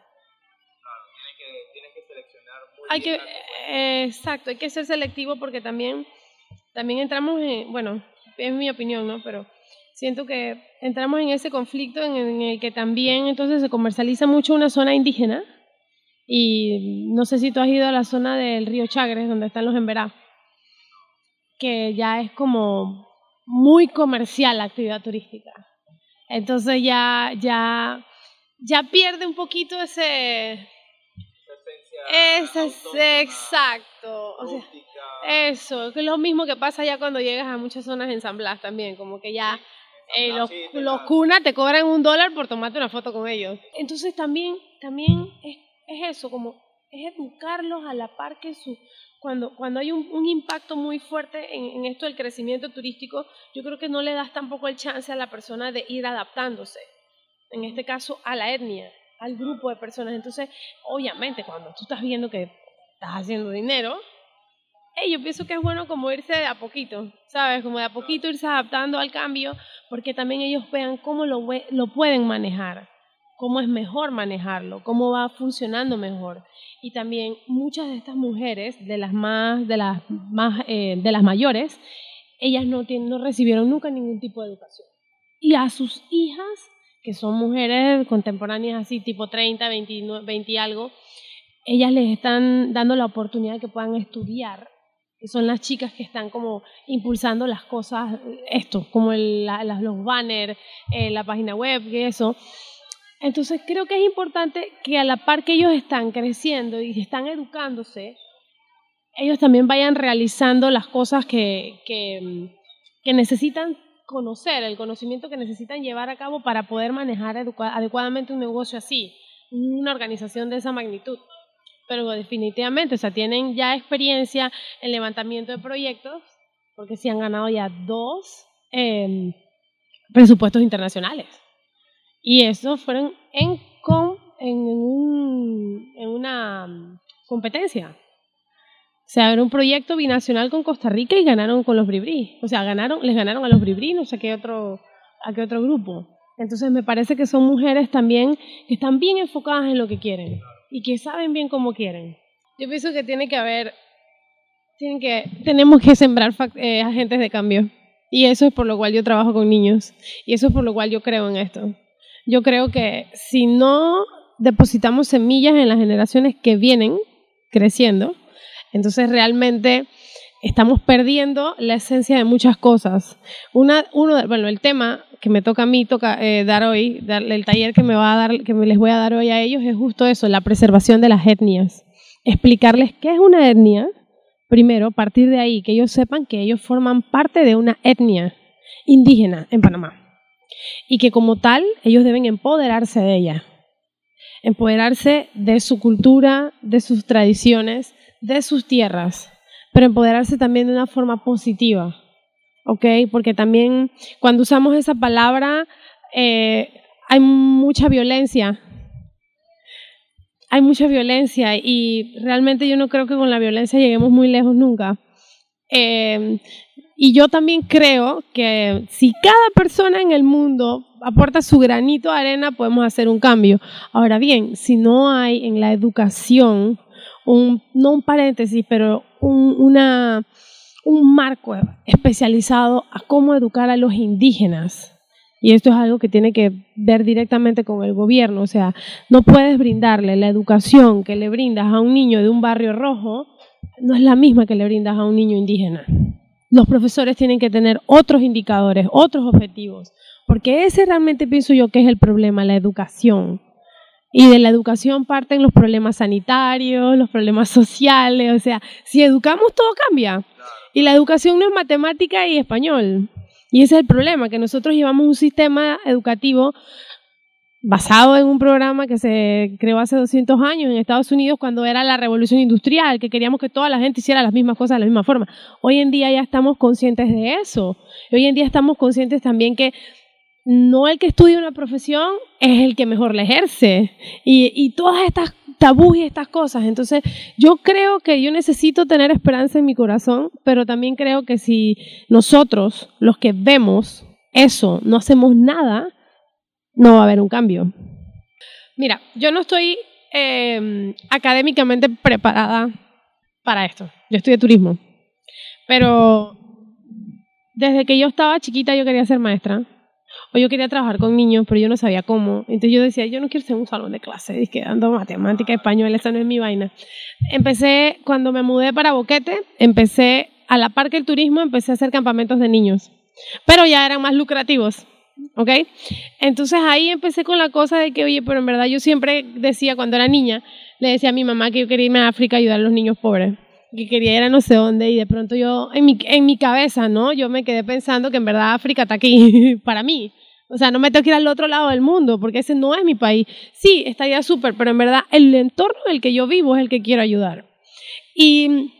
que, tienes que seleccionar muy Hay bien que, eh, exacto, hay que ser selectivo porque también, también entramos en, bueno, es mi opinión, ¿no? Pero siento que entramos en ese conflicto en, en el que también entonces se comercializa mucho una zona indígena y no sé si tú has ido a la zona del río Chagres, donde están los Emberá, que ya es como muy comercial la actividad turística. Entonces ya, ya, ya pierde un poquito ese, Esa es exacto. O sea, eso, que es lo mismo que pasa ya cuando llegas a muchas zonas en San Blas también, como que ya eh, los, los cunas te cobran un dólar por tomarte una foto con ellos. Entonces también, también es, es eso, como es educarlos a la par que su... Cuando, cuando hay un, un impacto muy fuerte en, en esto del crecimiento turístico, yo creo que no le das tampoco el chance a la persona de ir adaptándose. En este caso, a la etnia, al grupo de personas. Entonces, obviamente, cuando tú estás viendo que estás haciendo dinero, eh, yo pienso que es bueno como irse de a poquito, ¿sabes? Como de a poquito irse adaptando al cambio, porque también ellos vean cómo lo, lo pueden manejar, cómo es mejor manejarlo, cómo va funcionando mejor. Y también muchas de estas mujeres, de las más, de las más, eh, de las mayores, ellas no, tienen, no recibieron nunca ningún tipo de educación. Y a sus hijas, que son mujeres contemporáneas así, tipo 30, 29, 20 y algo, ellas les están dando la oportunidad de que puedan estudiar, que son las chicas que están como impulsando las cosas, esto, como el- la- los banners, eh, la página web y eso. Entonces creo que es importante que a la par que ellos están creciendo y están educándose, ellos también vayan realizando las cosas que, que, necesitan conocer, el conocimiento que necesitan llevar a cabo para poder manejar adecuadamente un negocio así, una organización de esa magnitud. Pero definitivamente, o sea, tienen ya experiencia en levantamiento de proyectos, porque sí han ganado ya dos eh, presupuestos internacionales. Y esos fueron en, con, en, un- en una mm, competencia. O sea, era un proyecto binacional con Costa Rica y ganaron con los Bribri. O sea, ganaron, les ganaron a los Bribri, no sé qué otro, a qué otro grupo. Entonces me parece que son mujeres también que están bien enfocadas en lo que quieren y que saben bien cómo quieren. Yo pienso que tiene que haber, tienen que, tenemos que sembrar eh, agentes de cambio. Y eso es por lo cual yo trabajo con niños. Y eso es por lo cual yo creo en esto. Yo creo que si no depositamos semillas en las generaciones que vienen creciendo, entonces realmente estamos perdiendo la esencia de muchas cosas. Una, uno, bueno, el tema que me toca a mí toca, eh, dar hoy, el taller que me va a dar, que me les voy a dar hoy a ellos es justo eso, la preservación de las etnias. Explicarles qué es una etnia, primero, partir de ahí, que ellos sepan que ellos forman parte de una etnia indígena en Panamá y que como tal ellos deben empoderarse de ella, empoderarse de su cultura, de sus tradiciones, de sus tierras, pero empoderarse también de una forma positiva, ¿ok? Porque también cuando usamos esa palabra eh, hay mucha violencia, hay mucha violencia y realmente yo no creo que con la violencia lleguemos muy lejos nunca. Eh, y yo también creo que si cada persona en el mundo aporta su granito de arena, podemos hacer un cambio. Ahora bien, si no hay en la educación, un, no un paréntesis, pero un, una, un marco especializado a cómo educar a los indígenas, y esto es algo que tiene que ver directamente con el gobierno, o sea, no puedes brindarle la educación que le brindas a un niño de un barrio rojo, no es la misma que le brindas a un niño indígena los profesores tienen que tener otros indicadores, otros objetivos, porque ese realmente pienso yo que es el problema, la educación. Y de la educación parten los problemas sanitarios, los problemas sociales, o sea, si educamos todo cambia. Y la educación no es matemática y español. Y ese es el problema, que nosotros llevamos un sistema educativo basado en un programa que se creó hace 200 años en Estados Unidos cuando era la revolución industrial, que queríamos que toda la gente hiciera las mismas cosas de la misma forma. Hoy en día ya estamos conscientes de eso. Hoy en día estamos conscientes también que no el que estudia una profesión es el que mejor la ejerce. Y, y todas estas tabús y estas cosas. Entonces, yo creo que yo necesito tener esperanza en mi corazón, pero también creo que si nosotros, los que vemos eso, no hacemos nada, no va a haber un cambio. Mira, yo no estoy em, académicamente preparada para esto. Yo estudié turismo. Pero desde que yo estaba chiquita yo quería ser maestra. O yo quería trabajar con niños, pero yo no sabía cómo. Entonces yo decía, yo no quiero ser un salón de clase, que dando matemática, español, esa no es mi vaina. Empecé, cuando me mudé para Boquete, empecé, a la par que el turismo, empecé a hacer campamentos de niños. Pero ya eran más lucrativos. ¿Ok? Entonces ahí empecé con la cosa de que, oye, pero en verdad yo siempre decía cuando era niña, le decía a mi mamá que yo quería irme a África a ayudar a los niños pobres, que quería ir a no sé dónde y de pronto yo, en mi, en mi cabeza, ¿no? Yo me quedé pensando que en verdad África está aquí para mí. O sea, no me tengo que ir al otro lado del mundo porque ese no es mi país. Sí, estaría súper, pero en verdad el entorno en el que yo vivo es el que quiero ayudar. Y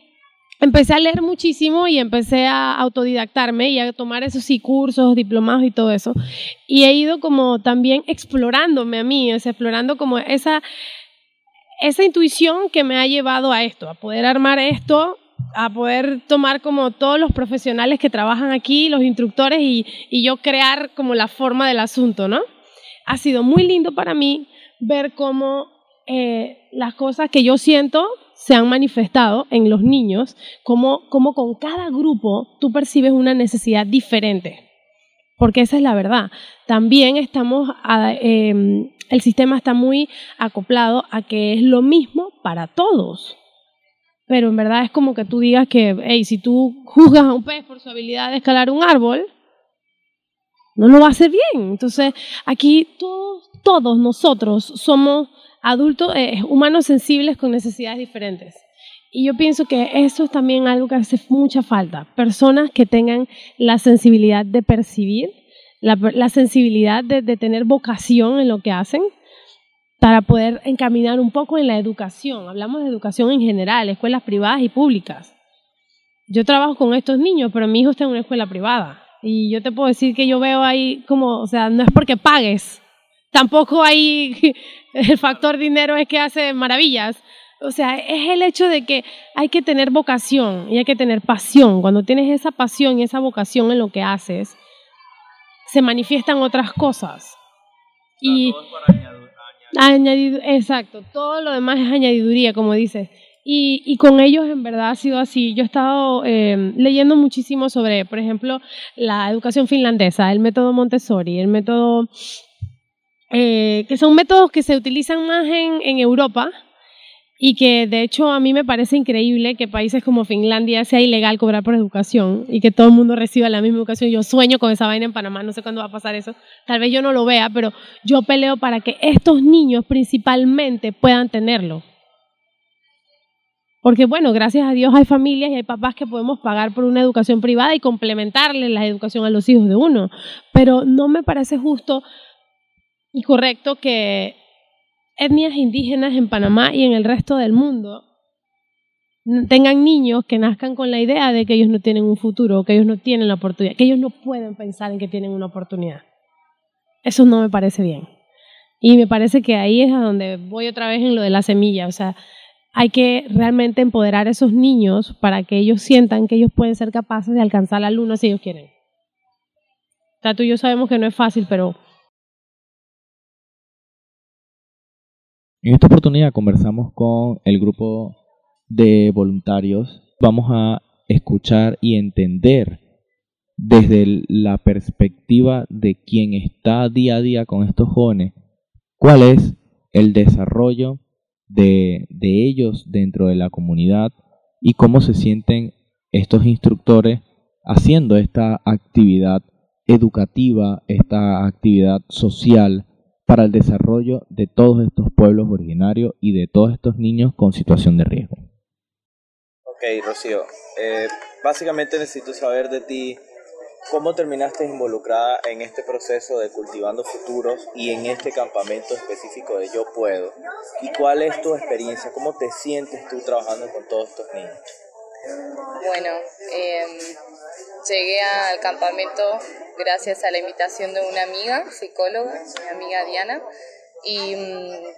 empecé a leer muchísimo y empecé a autodidactarme y a tomar esos sí, cursos, diplomados y todo eso. Y he ido como también explorándome a mí, explorando como esa, esa intuición que me ha llevado a esto, a poder armar esto, a poder tomar como todos los profesionales que trabajan aquí, los instructores y, y yo crear como la forma del asunto, ¿no? Ha sido muy lindo para mí ver cómo eh, las cosas que yo siento se han manifestado en los niños, como, como con cada grupo tú percibes una necesidad diferente. Porque esa es la verdad. También estamos, em, el sistema está muy acoplado a que es lo mismo para todos. Pero en verdad es como que tú digas que, hey, si tú juzgas a un pez por su habilidad de escalar un árbol, no lo va a hacer bien. Entonces, aquí todos, todos nosotros somos adultos, eh, humanos sensibles con necesidades diferentes. Y yo pienso que eso es también algo que hace mucha falta. Personas que tengan la sensibilidad de percibir, la, sensibilidad de, tener vocación en lo que hacen para poder encaminar un poco en la educación. Hablamos de educación en general, escuelas privadas y públicas. Yo trabajo con estos niños, pero mi hijo está en una escuela privada. Y yo te puedo decir que yo veo ahí como, o sea, no es porque pagues, Tampoco hay el factor dinero es que hace maravillas. O sea, es el hecho de que hay que tener vocación y hay que tener pasión. Cuando tienes esa pasión y esa vocación en lo que haces, se manifiestan otras cosas. y añadir, exacto, todo lo demás es añadiduría, como dices. Y, y, con ellos en verdad ha sido así. Yo he estado eh, leyendo muchísimo sobre, por ejemplo, la educación finlandesa, el método Montessori, el método eh, que son métodos que se utilizan más en, en Europa y que de hecho a mí me parece increíble que países como Finlandia sea ilegal cobrar por educación y que todo el mundo reciba la misma educación. Yo sueño con esa vaina en Panamá, no sé cuándo va a pasar eso. Tal vez yo no lo vea, pero yo peleo para que estos niños principalmente puedan tenerlo. Porque bueno, gracias a Dios hay familias y hay papás que podemos pagar por una educación privada y complementarle la educación a los hijos de uno. Pero no me parece justo y correcto que etnias indígenas en Panamá y en el resto del mundo tengan niños que nazcan con la idea de que ellos no tienen un futuro, que ellos no tienen la oportunidad, que ellos no pueden pensar en que tienen una oportunidad. Eso no me parece bien. Y me parece que ahí es a donde voy otra vez en lo de la semilla. O sea, hay que realmente empoderar a esos niños para que ellos sientan que ellos pueden ser capaces de alcanzar la luna si ellos quieren. O sea, tú y yo sabemos que no es fácil, pero En esta oportunidad conversamos con el grupo de voluntarios. Vamos a escuchar y entender desde la perspectiva de quien está día a día con estos jóvenes, cuál es el desarrollo de, ellos dentro de la comunidad y cómo se sienten estos instructores haciendo esta actividad educativa, esta actividad social para el desarrollo de todos estos pueblos originarios y de todos estos niños con situación de riesgo. Ok, Rocío, eh, básicamente necesito saber de ti cómo terminaste involucrada en este proceso de cultivando futuros y en este campamento específico de Yo Puedo. ¿Y cuál es tu experiencia? ¿Cómo te sientes tú trabajando con todos estos niños? Bueno, em, llegué al campamento gracias a la invitación de una amiga, psicóloga, mi amiga Diana, y mm,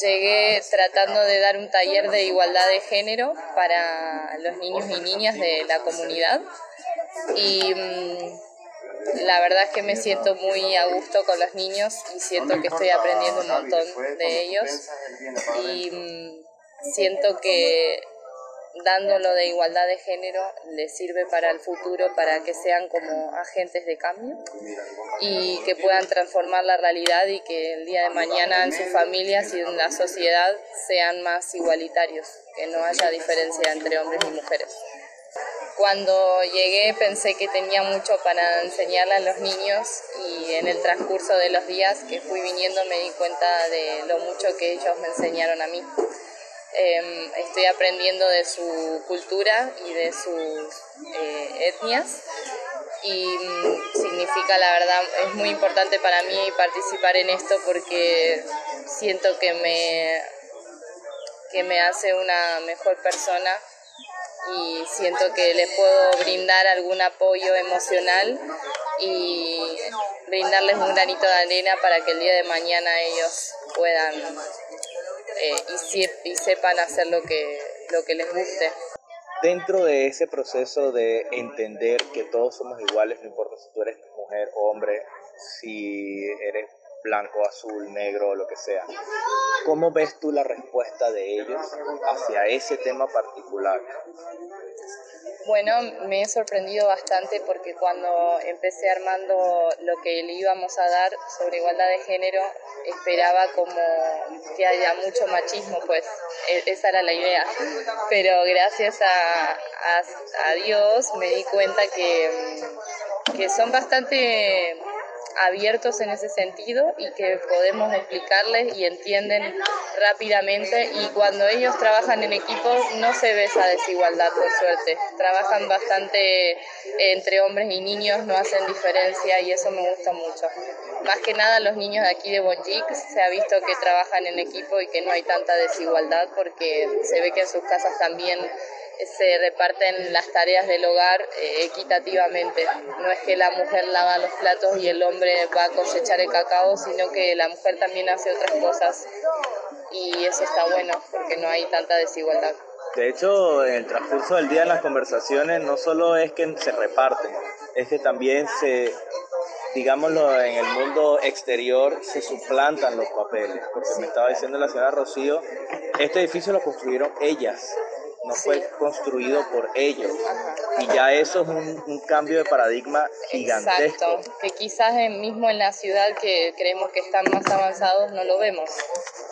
llegué tratando de dar un taller de igualdad de género para los niños y niñas de la comunidad. Y mm, la verdad es que me siento muy a gusto con los niños y siento que estoy aprendiendo un montón de ellos. Y mm, siento que dándolo de igualdad de género les sirve para el futuro, para que sean como agentes de cambio y que puedan transformar la realidad y que el día de mañana en sus familias y en la sociedad sean más igualitarios, que no haya diferencia entre hombres y mujeres. Cuando llegué pensé que tenía mucho para enseñarle a los niños y en el transcurso de los días que fui viniendo me di cuenta de lo mucho que ellos me enseñaron a mí. Em, estoy aprendiendo de su cultura y de sus eh, etnias. Y mm, significa la verdad es muy importante para mí participar en esto porque siento que me que me hace una mejor persona y siento que les puedo brindar algún apoyo emocional y brindarles un granito de arena para que el día de mañana ellos puedan eh, y, y, sepan hacer lo que, lo que les guste. Dentro de ese proceso de entender que todos somos iguales, no importa si tú eres mujer o hombre, si eres blanco, azul, negro lo que sea. ¿Cómo ves tú la respuesta de ellos hacia ese tema particular? Bueno, me he sorprendido bastante porque cuando empecé armando lo que le íbamos a dar sobre igualdad de género, esperaba como que haya mucho machismo, pues e-, esa era la idea. Pero gracias a, a, Dios me di cuenta que, que son bastante abiertos en ese sentido y que podemos explicarles y entienden rápidamente y cuando ellos trabajan en equipo no se ve esa desigualdad por suerte. Trabajan bastante entre hombres y niños, no hacen diferencia y eso me gusta mucho. Más que nada los niños de aquí de Bonjic se ha visto que trabajan en equipo y que no hay tanta desigualdad porque se ve que en sus casas también se reparten las tareas del hogar eh, equitativamente. No es que la mujer lava los platos y el hombre va a cosechar el cacao, sino que la mujer también hace otras cosas y eso está bueno porque no hay tanta desigualdad. De hecho, en el transcurso del día en las conversaciones no solo es que se reparten, es que también se, digámoslo, en el mundo exterior se suplantan los papeles. Porque me estaba diciendo la señora Rocío, este edificio lo construyeron ellas no fue construido por ellos. Y ya eso es un, cambio de paradigma gigantesco. Exacto, que quizás mismo en la ciudad que creemos que están más avanzados no lo vemos,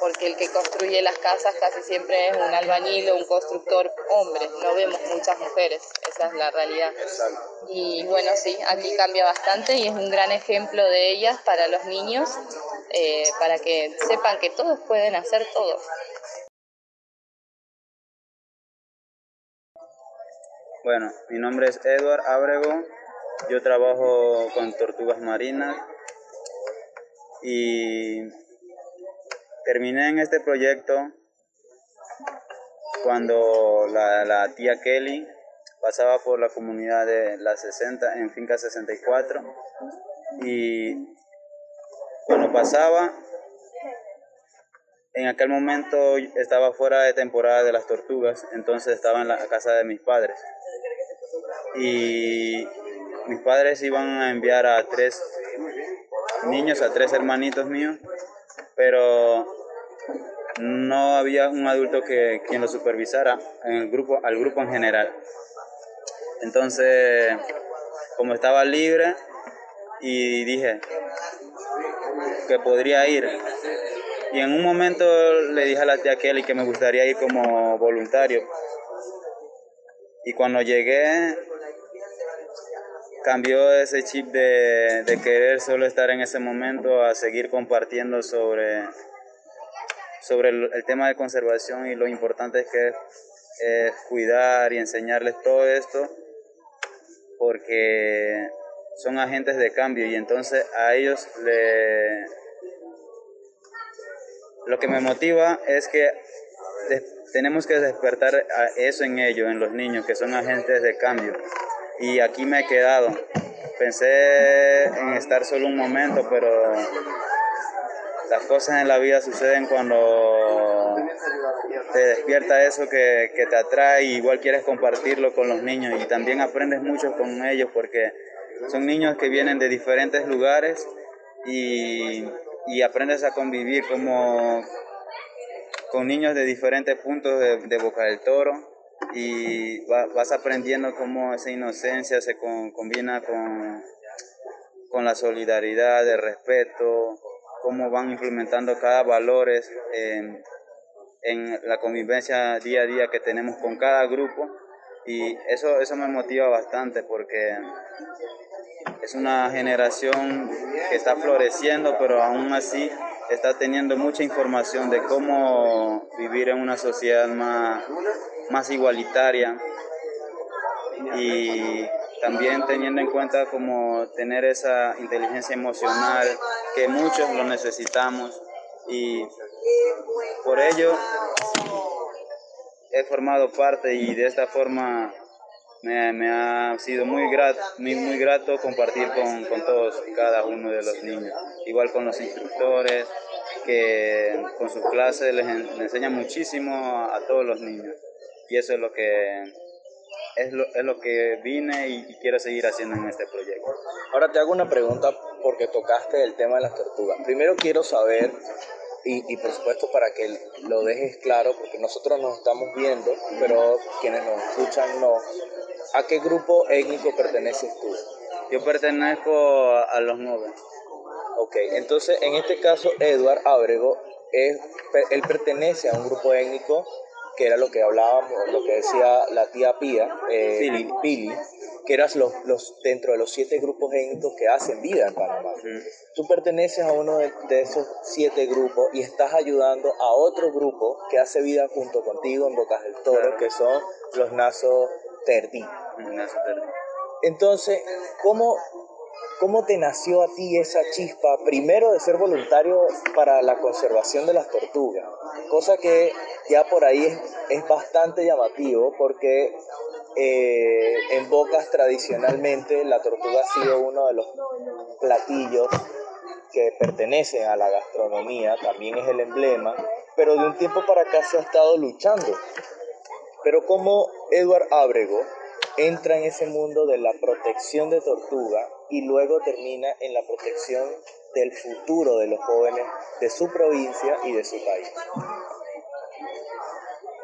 porque el que construye las casas casi siempre es un albañil o un constructor hombre, no vemos muchas mujeres, esa es la realidad. Y bueno, sí, aquí cambia bastante y es un gran ejemplo de ellas para los niños, eh, para que sepan que todos pueden hacer todo. Bueno, mi nombre es Edward Abrego, yo trabajo con tortugas marinas. Y terminé en este proyecto cuando la, tía Kelly pasaba por la comunidad de la 60 en Finca 64 y cuando pasaba en aquel momento estaba fuera de temporada de las tortugas, entonces estaba en la casa de mis padres y mis padres iban a enviar a tres niños, a tres hermanitos míos, pero no había un adulto que quien lo supervisara en el grupo, al grupo en general. Entonces, como estaba libre y dije que podría ir. Y en un momento le dije a la tía Kelly que me gustaría ir como voluntario. Y cuando llegué cambió ese chip de, de, querer solo estar en ese momento a seguir compartiendo sobre, sobre el, tema de conservación y lo importante que es, cuidar y enseñarles todo esto porque son agentes de cambio y entonces a ellos le... Lo que me motiva es que tenemos que despertar eso en ellos, en los niños, que son agentes de cambio y aquí me he quedado. Pensé en estar solo un momento, pero las cosas en la vida suceden cuando te despierta eso que, te atrae y igual quieres compartirlo con los niños y también aprendes mucho con ellos porque son niños que vienen de diferentes lugares y, y aprendes a convivir como con niños de diferentes puntos de, Boca del Toro y vas aprendiendo cómo esa inocencia se combina con, con la solidaridad, el respeto, cómo van implementando cada valores en, en, la convivencia día a día que tenemos con cada grupo y eso, eso me motiva bastante porque es una generación que está floreciendo pero aún así está teniendo mucha información de cómo vivir en una sociedad más, más igualitaria y también teniendo en cuenta como tener esa inteligencia emocional que muchos lo necesitamos y por ello he formado parte y de esta forma me, ha sido muy grato, muy, muy grato compartir con, con todos y cada uno de los niños, igual con los instructores que con sus clases les, enseñan muchísimo a todos los niños y eso es lo que es lo, es lo que vine y, quiero seguir haciendo en este proyecto. Ahora te hago una pregunta porque tocaste el tema de las tortugas. Primero quiero saber, y, y, por supuesto para que lo dejes claro, porque nosotros nos estamos viendo, pero quienes nos escuchan no, ¿a qué grupo étnico perteneces tú? Yo pertenezco a, los nueve. Ok, entonces en este caso Eduard Abrego, es, él pertenece a un grupo étnico que era lo que hablábamos, lo que decía la tía Pía, eh, Pili, que eras los, los, dentro de los siete grupos étnicos que hacen vida en Panamá. Tú perteneces a uno de, esos siete grupos y estás ayudando a otro grupo que hace vida junto contigo en Bocas del Toro, que son los Naso Terdí. Entonces, ¿cómo, ¿Cómo te nació a ti esa chispa, primero de ser voluntario para la conservación de las tortugas? Cosa que ya por ahí es, bastante llamativo porque eh, en Bocas tradicionalmente la tortuga ha sido uno de los platillos que pertenecen a la gastronomía, también es el emblema, pero de un tiempo para acá se ha estado luchando. Pero como Edward Abrego entra en ese mundo de la protección de tortuga y luego termina en la protección del futuro de los jóvenes de su provincia y de su país.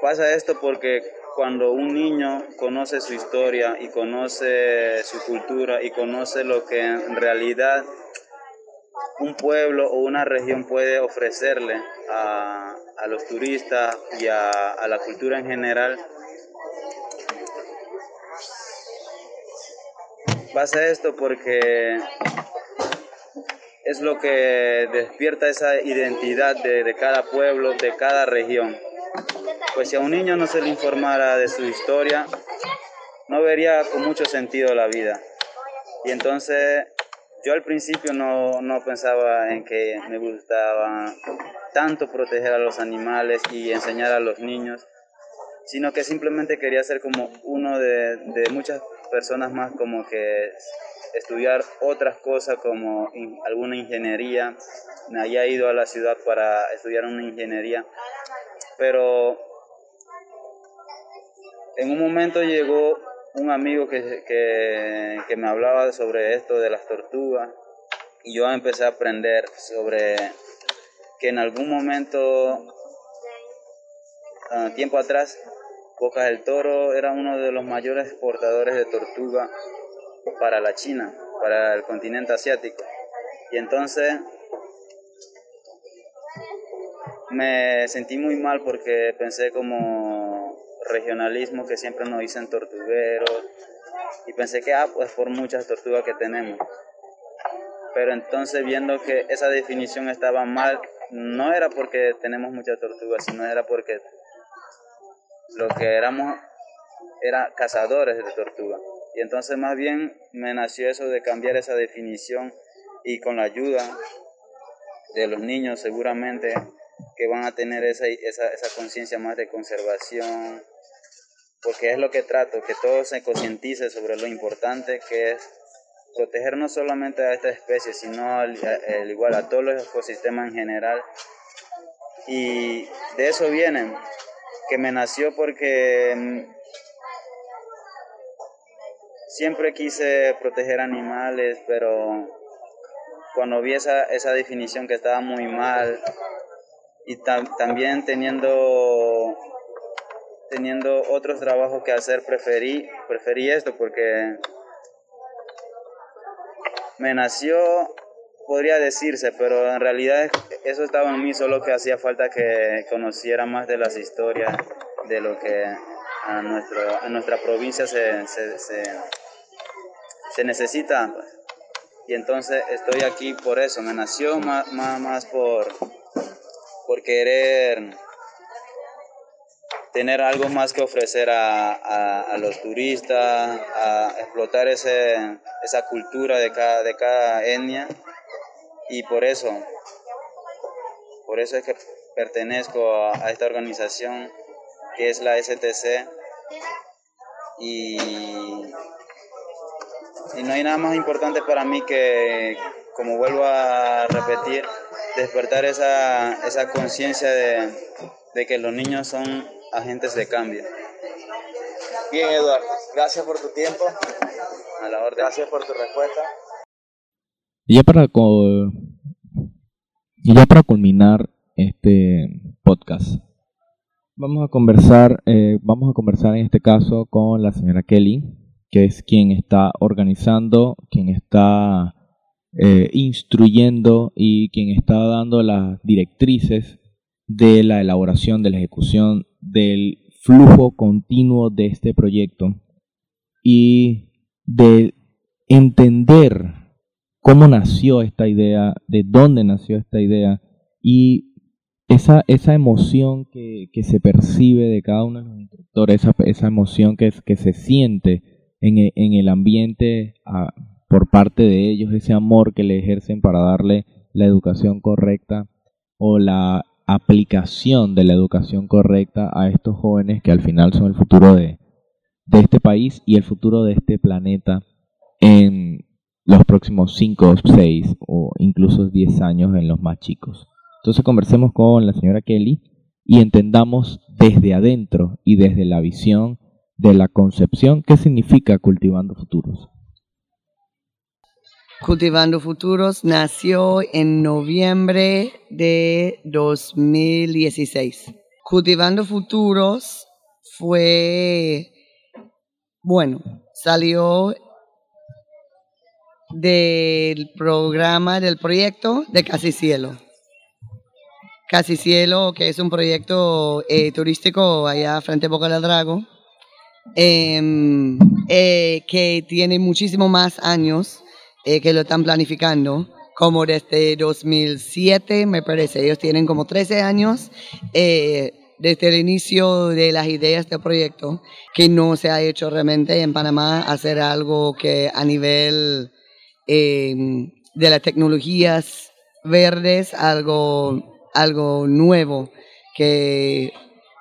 Pasa esto porque cuando un niño conoce su historia y conoce su cultura y conoce lo que en realidad un pueblo o una región puede ofrecerle a, los turistas y a, a la cultura en general, pasa esto porque es lo que despierta esa identidad de, de, cada pueblo, de cada región. Pues si a un niño no se le informara de su historia, no vería con mucho sentido la vida. Y entonces yo al principio no, no pensaba en que me gustaba tanto proteger a los animales y enseñar a los niños, sino que simplemente quería ser como uno de, de muchas personas más como que estudiar otras cosas como alguna ingeniería. Me había ido a la ciudad para estudiar una ingeniería, pero en un momento llegó un amigo que, que, me hablaba sobre esto de las tortugas y yo empecé a aprender sobre que en algún momento, uh, tiempo atrás, Bocas del Toro era uno de los mayores exportadores de tortuga para la China, para el continente asiático. Y entonces me sentí muy mal porque pensé como regionalismo que siempre nos dicen tortugueros y pensé que, ah, pues por muchas tortugas que tenemos. Pero entonces viendo que esa definición estaba mal, no era porque tenemos muchas tortugas, sino era porque lo que éramos era cazadores de tortugas. Y entonces más bien me nació eso de cambiar esa definición y con la ayuda de los niños seguramente que van a tener esa, esa, esa conciencia más de conservación, porque es lo que trato, que todos se concientice sobre lo importante que es proteger no solamente a esta especie, sino al, igual a todos los ecosistemas en general. Y de eso viene, que me nació porque mm, siempre quise proteger animales, pero cuando vi esa, esa definición que estaba muy mal y también teniendo teniendo otros trabajos que hacer, preferí, preferí esto porque me nació, podría decirse, pero en realidad eso estaba en mí, solo que hacía falta que conociera más de las historias, de lo que a, nuestro, a nuestra provincia se, se, se, necesita. Y entonces estoy aquí por eso, me nació más, más por, por querer tener algo más que ofrecer a, a, los turistas, a explotar ese, esa cultura de cada, de cada etnia. Y por eso, por eso es que pertenezco a, esta organización que es la STC y, y no hay nada más importante para mí que, como vuelvo a repetir, despertar esa, esa conciencia de, de que los niños son agentes de cambio. Bien, Eduardo, gracias por tu tiempo. A la orden. Gracias por tu respuesta. Y ya para, y ya para culminar este podcast, vamos a conversar, eh, vamos a conversar en este caso con la señora Kelly, que es quien está organizando, quien está eh, instruyendo y quien está dando las directrices de la elaboración, de la ejecución del flujo continuo de este proyecto y de entender cómo nació esta idea, de dónde nació esta idea y esa, esa emoción que, que se percibe de cada uno de los instructores, esa, esa emoción que, que se siente en el, en el ambiente por parte de ellos, ese amor que le ejercen para darle la educación correcta o la aplicación de la educación correcta a estos jóvenes que al final son el futuro de, este país y el futuro de este planeta en los próximos 5, 6 o incluso 10 años en los más chicos. Entonces conversemos con la señora Kelly y entendamos desde adentro y desde la visión de la concepción qué significa cultivando futuros. Cultivando Futuros nació en noviembre de 2016. Cultivando Futuros fue, bueno, salió del programa, del proyecto de Casi Cielo. Casi Cielo, que es un proyecto eh, turístico allá frente a Boca del Drago, em, eh, que tiene muchísimo más años eh, que lo están planificando, como desde 2007, me parece. Ellos tienen como 13 años desde el inicio de las ideas del proyecto, que no se ha hecho realmente en Panamá hacer algo que a nivel Em, de las tecnologías verdes, algo, algo nuevo que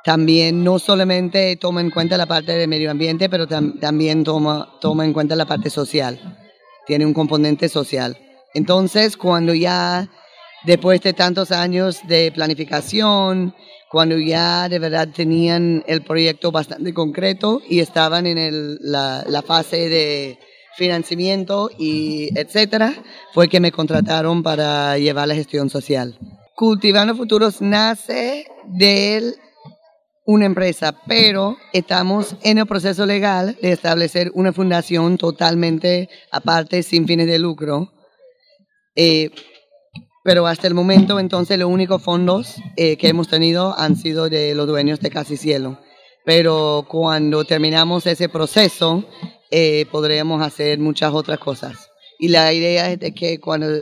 también no solamente toma en cuenta la parte del medio ambiente, pero también toma, toma en cuenta la parte social. Tiene un componente social. Entonces, cuando ya, después de tantos años de planificación, cuando ya de verdad tenían el proyecto bastante concreto y estaban en el, la, la fase de financiamiento y etcétera, fue que me contrataron para llevar la gestión social. Cultivando Futuros nace de una empresa, pero estamos en el proceso legal de establecer una fundación totalmente aparte, sin fines de lucro. Eh, pero hasta el momento, entonces, los únicos fondos eh, que hemos tenido han sido de los dueños de Casi Cielo. Pero cuando terminamos ese proceso, eh, podríamos hacer muchas otras cosas. Y la idea es de que cuando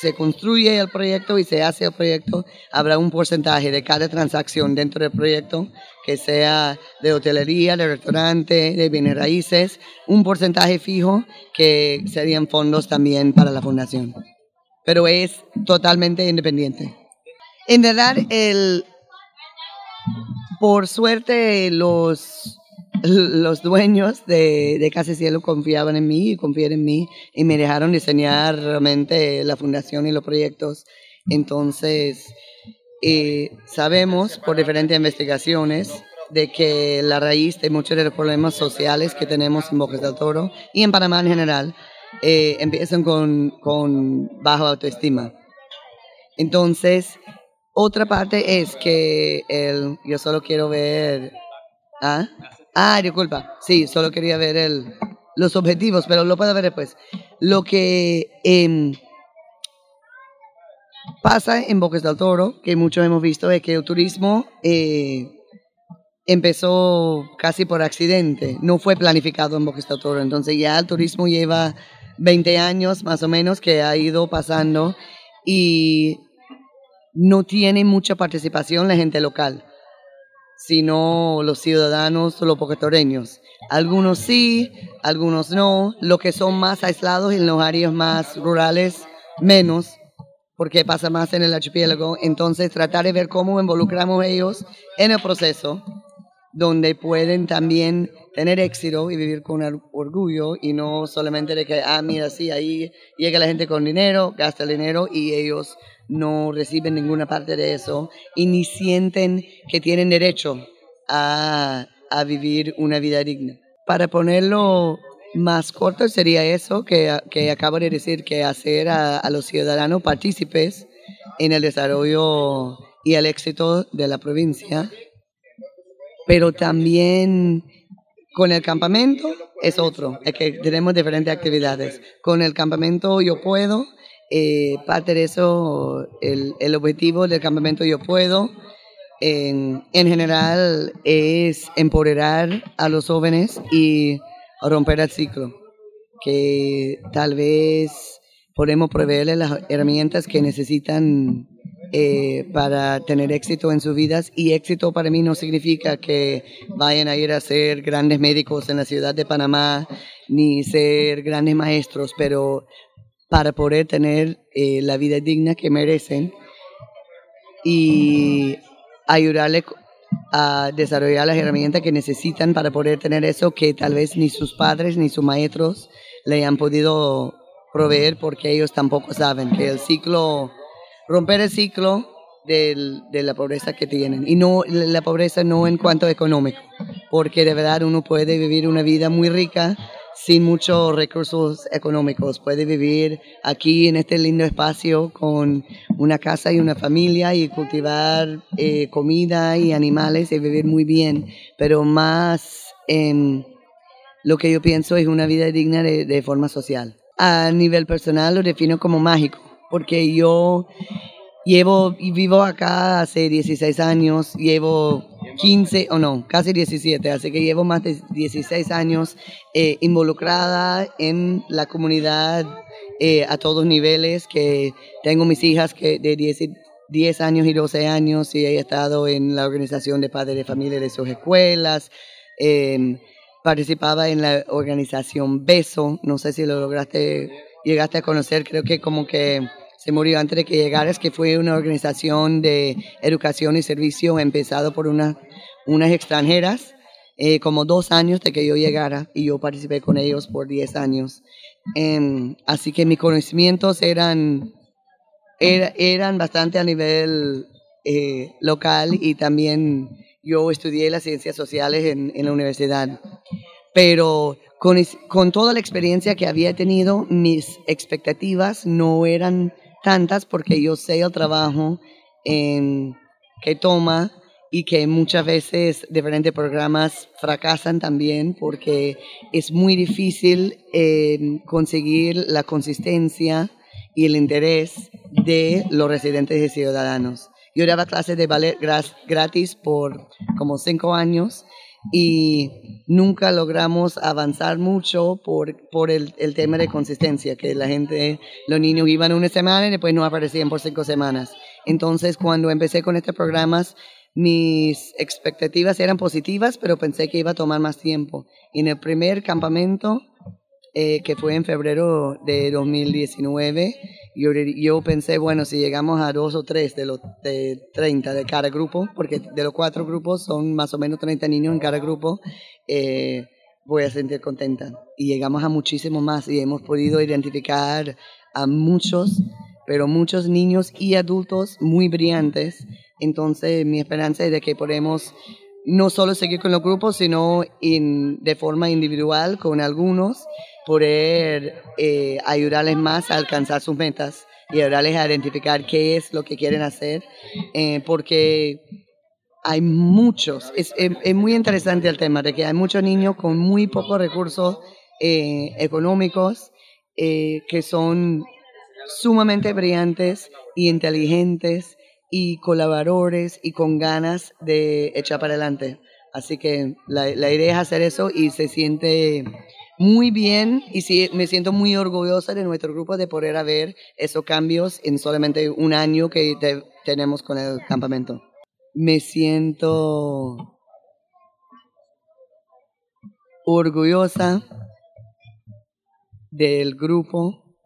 se construye el proyecto y se hace el proyecto, habrá un porcentaje de cada transacción dentro del proyecto, que sea de hotelería, de restaurante, de bienes raíces, un porcentaje fijo que serían fondos también para la fundación. Pero es totalmente independiente. En verdad, el, por suerte, los los dueños de, de Casa Cielo confiaban en mí y confían en mí y me dejaron diseñar realmente la fundación y los proyectos. Entonces, eh, sabemos por diferentes investigaciones de que la raíz de muchos de los problemas sociales que tenemos en Bocas del Toro y en Panamá en general eh, empiezan con, con baja autoestima. Entonces, otra parte es que el, yo solo quiero ver... ¿ah? Ah, disculpa. Sí, solo quería ver el, los objetivos, pero lo puedo ver después. Lo que em, pasa en Bocas del Toro, que muchos hemos visto, es que el turismo eh, empezó casi por accidente, no fue planificado en Bocas del Toro. Entonces ya el turismo lleva 20 años más o menos que ha ido pasando y no tiene mucha participación la gente local sino los ciudadanos los poquetoreños. Algunos sí, algunos no. Los que son más aislados en los áreas más rurales, menos, porque pasa más en el archipiélago. Entonces, tratar de ver cómo involucramos ellos en el proceso, donde pueden también tener éxito y vivir con orgullo y no solamente de que, ah, mira, sí, ahí llega la gente con dinero, gasta el dinero y ellos no reciben ninguna parte de eso y ni sienten que tienen derecho a, a vivir una vida digna. Para ponerlo más corto sería eso que, que acabo de decir, que hacer a, a, los ciudadanos partícipes en el desarrollo y el éxito de la provincia, pero también con el campamento es otro, es que tenemos diferentes actividades. Con el campamento yo puedo eh, parte de eso, el, objetivo del campamento Yo Puedo, en, en, general, es empoderar a los jóvenes y romper el ciclo, que tal vez podemos proveerles las herramientas que necesitan eh, para tener éxito en sus vidas. Y éxito para mí no significa que vayan a ir a ser grandes médicos en la ciudad de Panamá ni ser grandes maestros, pero para poder tener eh, la vida digna que merecen y ayudarle a desarrollar las herramientas que necesitan para poder tener eso que tal vez ni sus padres ni sus maestros le han podido proveer porque ellos tampoco saben que el ciclo, romper el ciclo de la pobreza que tienen. Y no la pobreza no en cuanto económico, porque de verdad uno puede vivir una vida muy rica sin muchos recursos económicos. Puede vivir aquí en este lindo espacio con una casa y una familia y cultivar eh, comida y animales y vivir muy bien, pero más lo que yo pienso es una vida digna de, de forma social. A nivel personal lo defino como mágico, porque yo Llevo y vivo acá hace 16 años, llevo 15 o no, casi 17, así que llevo más de 16 años eh, involucrada en la comunidad eh, a todos niveles, que tengo mis hijas que de 10, 10 años y 12 años y he estado en la organización de padres de familia de sus escuelas. Em, participaba en la organización Beso, no sé si lo lograste, llegaste a conocer, creo que como que se murió antes de que llegaras, que fue una organización de educación y servicio empezado por una, unas extranjeras, eh, como dos años de que yo llegara y yo participé con ellos por diez años. Em, así que mis conocimientos eran, eran bastante a nivel eh, local y también yo estudié las ciencias sociales en, la universidad. Pero con, con, toda la experiencia que había tenido, mis expectativas no eran tantas porque yo sé el trabajo en, que toma y que muchas veces diferentes programas fracasan también porque es muy difícil eh, conseguir la consistencia y el interés de los residentes y ciudadanos. Yo daba clases de ballet gratis por como cinco años y nunca logramos avanzar mucho por, por el, el, tema de consistencia, que la gente, los niños iban una semana y después no aparecían por cinco semanas. Entonces, cuando empecé con estos programas, mis expectativas eran positivas, pero pensé que iba a tomar más tiempo. Y en el primer campamento, eh, que fue en febrero de 2019, yo, yo pensé, bueno, si llegamos a dos o tres de los de 30 de cada grupo, porque de los cuatro grupos son más o menos 30 niños en cada grupo, eh, voy a sentir contenta. Y llegamos a muchísimos más y hemos podido identificar a muchos, pero muchos niños y adultos muy brillantes. Entonces mi esperanza es de que podemos no solo seguir con los grupos, sino de forma individual con algunos poder eh, ayudarles más a alcanzar sus metas y ayudarles a identificar qué es lo que quieren hacer, eh, porque hay muchos, es, muy interesante el tema de que hay muchos niños con muy pocos recursos eh, económicos que son sumamente brillantes y inteligentes y colaboradores y con ganas de echar para adelante. Así que la, la idea es hacer eso y se siente muy bien y sí, me siento muy orgullosa de nuestro grupo de poder haber esos cambios en solamente un año que tenemos con el campamento. Me siento orgullosa del grupo,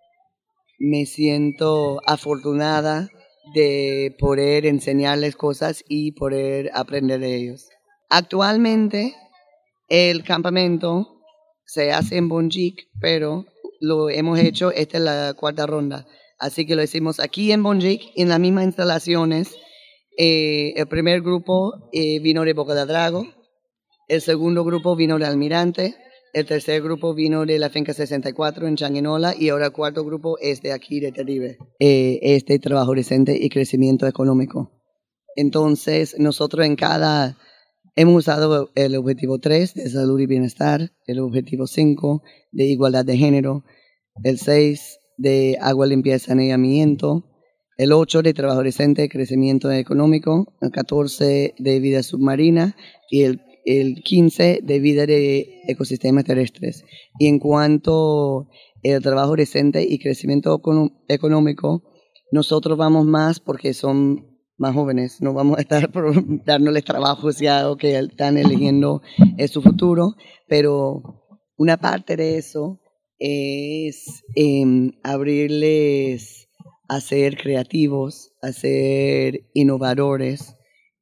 me siento afortunada de poder enseñarles cosas y poder aprender de ellos. Actualmente el campamento se hace en Bonjic, pero lo hemos hecho, esta es la cuarta ronda. Así que lo hicimos aquí en Bonjic, en las mismas instalaciones. Eh, el primer grupo eh, vino de Boca de Drago, el segundo grupo vino de Almirante, el tercer grupo vino de la finca 64 en Changuinola y ahora el cuarto grupo es de aquí, de Teribe. Eh, este trabajo decente y crecimiento económico. Entonces, nosotros en cada Hemos usado el objetivo 3 de salud y bienestar, el objetivo 5 de igualdad de género, el 6 de agua, limpieza, saneamiento, el 8 de trabajo decente, crecimiento económico, el 14 de vida submarina y el, el 15 de vida de ecosistemas terrestres. Y en cuanto al trabajo decente y crecimiento económico, nosotros vamos más porque son más jóvenes, no vamos a estar dándoles trabajos ya o que están eligiendo su futuro, pero una parte de eso es eh, abrirles a ser creativos, a ser innovadores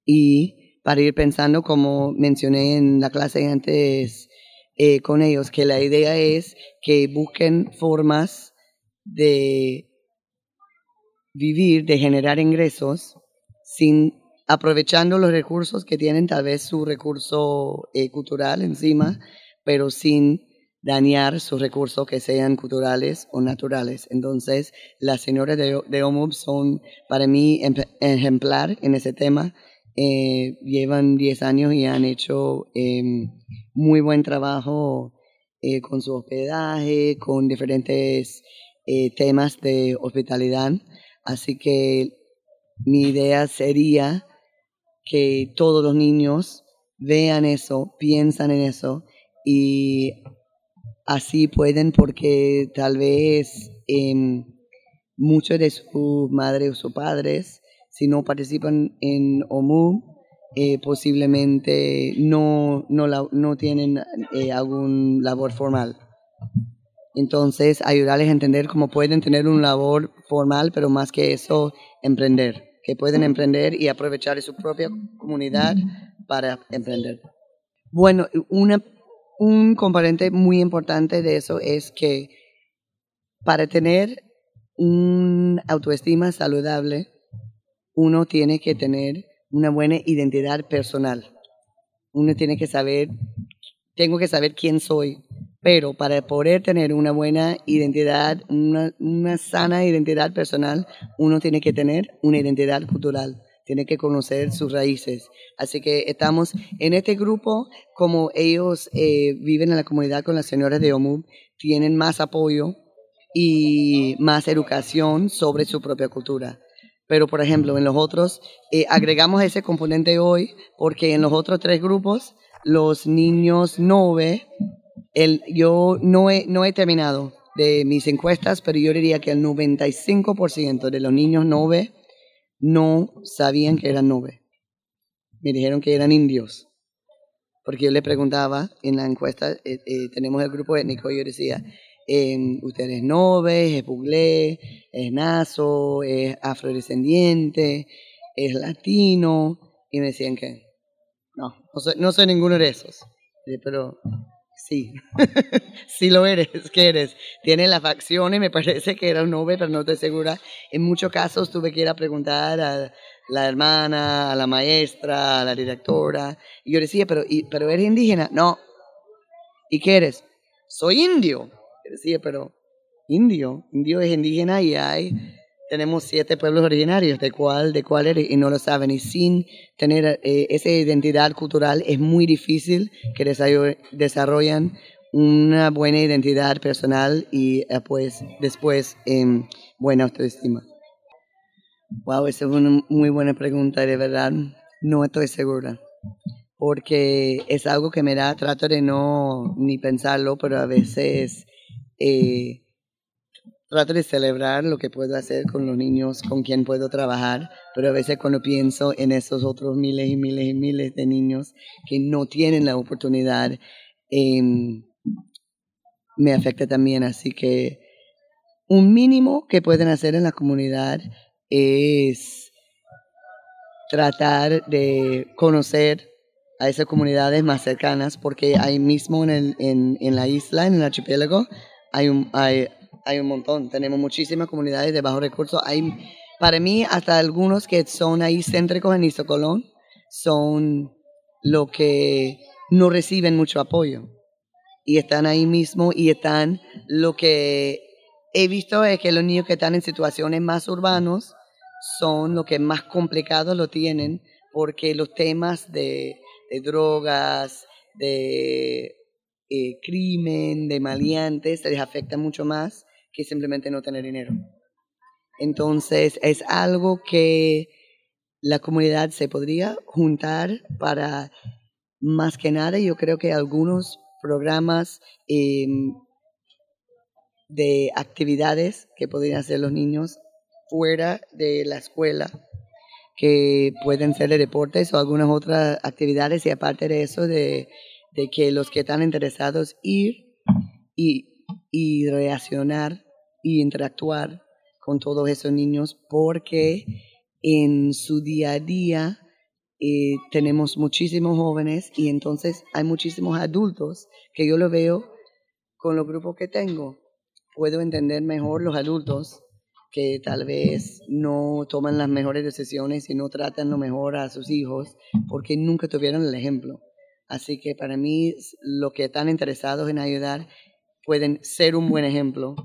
y para ir pensando, como mencioné en la clase antes eh, con ellos, que la idea es que busquen formas de vivir, de generar ingresos sin aprovechando los recursos que tienen, tal vez su recurso eh, cultural encima, pero sin dañar sus recursos que sean culturales o naturales. Entonces, las señoras de, de OMUB son para mí ejemplar en ese tema. Eh, llevan 10 años y han hecho em, muy buen trabajo eh, con su hospedaje, con diferentes eh, temas de hospitalidad. Así que mi idea sería que todos los niños vean eso, piensan en eso y así pueden porque tal vez eh, muchos de sus madres o sus padres, si no participan en OMU, eh, posiblemente no, no, no tienen eh, algún labor formal. Entonces, ayudarles a entender cómo pueden tener un labor formal, pero más que eso, emprender, que pueden emprender y aprovechar su propia comunidad para emprender. Bueno, una un componente muy importante de eso es que para tener una autoestima saludable, uno tiene que tener una buena identidad personal. Uno tiene que saber, tengo que saber quién soy, pero para poder tener una buena identidad, una, una sana identidad personal, uno tiene que tener una identidad cultural tiene que conocer sus raíces. Así que estamos en este grupo, como ellos eh, viven en la comunidad con las señoras de OMUB, tienen más apoyo y más educación sobre su propia cultura. Pero, por ejemplo, en los otros, eh, agregamos ese componente hoy porque en los otros tres grupos, los niños no ve, el, yo no he, no he terminado de mis encuestas, pero yo diría que el 95% de los niños no ve no sabían que eran nube. Me dijeron que eran indios. Porque yo le preguntaba en la encuesta, eh, eh, tenemos el grupo étnico, y yo decía, usted es nove, es buglé, es nazo, es afrodescendiente, es latino. Y me decían que no, no soy, no soy ninguno de esos. Pero Sí, sí lo eres, que eres. Tiene las facciones, me parece que era un nube, pero no estoy segura. En muchos casos tuve que ir a preguntar a la hermana, a la maestra, a la directora. Y yo decía, pero, pero ¿eres indígena? No. ¿Y qué eres? Soy indio. Decía, pero indio, indio es indígena y hay tenemos siete pueblos originarios, de cuál, de cuál eres, y no lo saben. Y sin tener eh, esa identidad cultural es muy difícil que desarrollen una buena identidad personal y eh, pues después eh, buena autoestima. Wow, esa es una muy buena pregunta, de verdad no estoy segura. Porque es algo que me da, trato de no ni pensarlo, pero a veces eh, trato de celebrar lo que puedo hacer con los niños con quien puedo trabajar, pero a veces cuando pienso en esos otros miles y miles y miles de niños que no tienen la oportunidad, em, me afecta también. Así que un mínimo que pueden hacer en la comunidad es tratar de conocer a esas comunidades más cercanas, porque ahí mismo en, en la isla, en el archipiélago, hay, un, hay, hay un montón. Tenemos muchísimas comunidades de bajos recursos. Hay, para mí, hasta algunos que son ahí céntricos en Isocolón son lo que no reciben mucho apoyo. Y están ahí mismo y están lo que he visto es que los niños que están en situaciones más urbanos son los que más complicados lo tienen porque los temas de, de drogas, de eh, crimen, de maleantes, les afectan mucho más que simplemente no tener dinero. Entonces es algo que la comunidad se podría juntar para más que nada, yo creo que algunos programas em, de actividades que podrían hacer los niños fuera de la escuela, que pueden ser de deportes o algunas otras actividades y aparte de eso, de, de que los que están interesados ir y, y reaccionar y interactuar con todos esos niños porque en su día a día eh, tenemos muchísimos jóvenes y entonces hay muchísimos adultos que yo lo veo con los grupos que tengo. Puedo entender mejor los adultos que tal vez no toman las mejores decisiones y no tratan lo mejor a sus hijos porque nunca tuvieron el ejemplo. Así que para mí, lo que están interesados en ayudar pueden ser un buen ejemplo,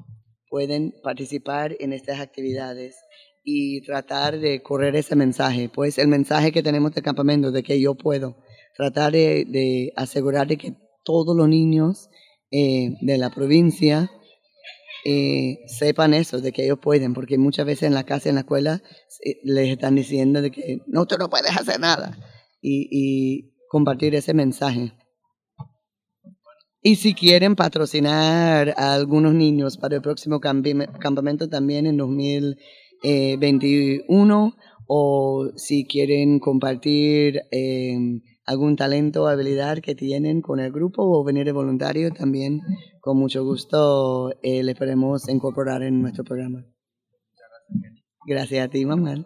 pueden participar en estas actividades y tratar de correr ese mensaje. Pues el mensaje que tenemos de campamento, de que yo puedo, tratar de, asegurar de que todos los niños eh, de la provincia eh, sepan eso, de que ellos pueden, porque muchas veces en la casa, en la escuela, les están diciendo de que no, tú no puedes hacer nada. y compartir ese mensaje. Y si quieren patrocinar a algunos niños para el próximo campamento también en 2021 o si quieren compartir em, algún talento o habilidad que tienen con el grupo o venir de voluntario también con mucho gusto eh, les podemos incorporar en nuestro programa. Gracias a ti, mamá.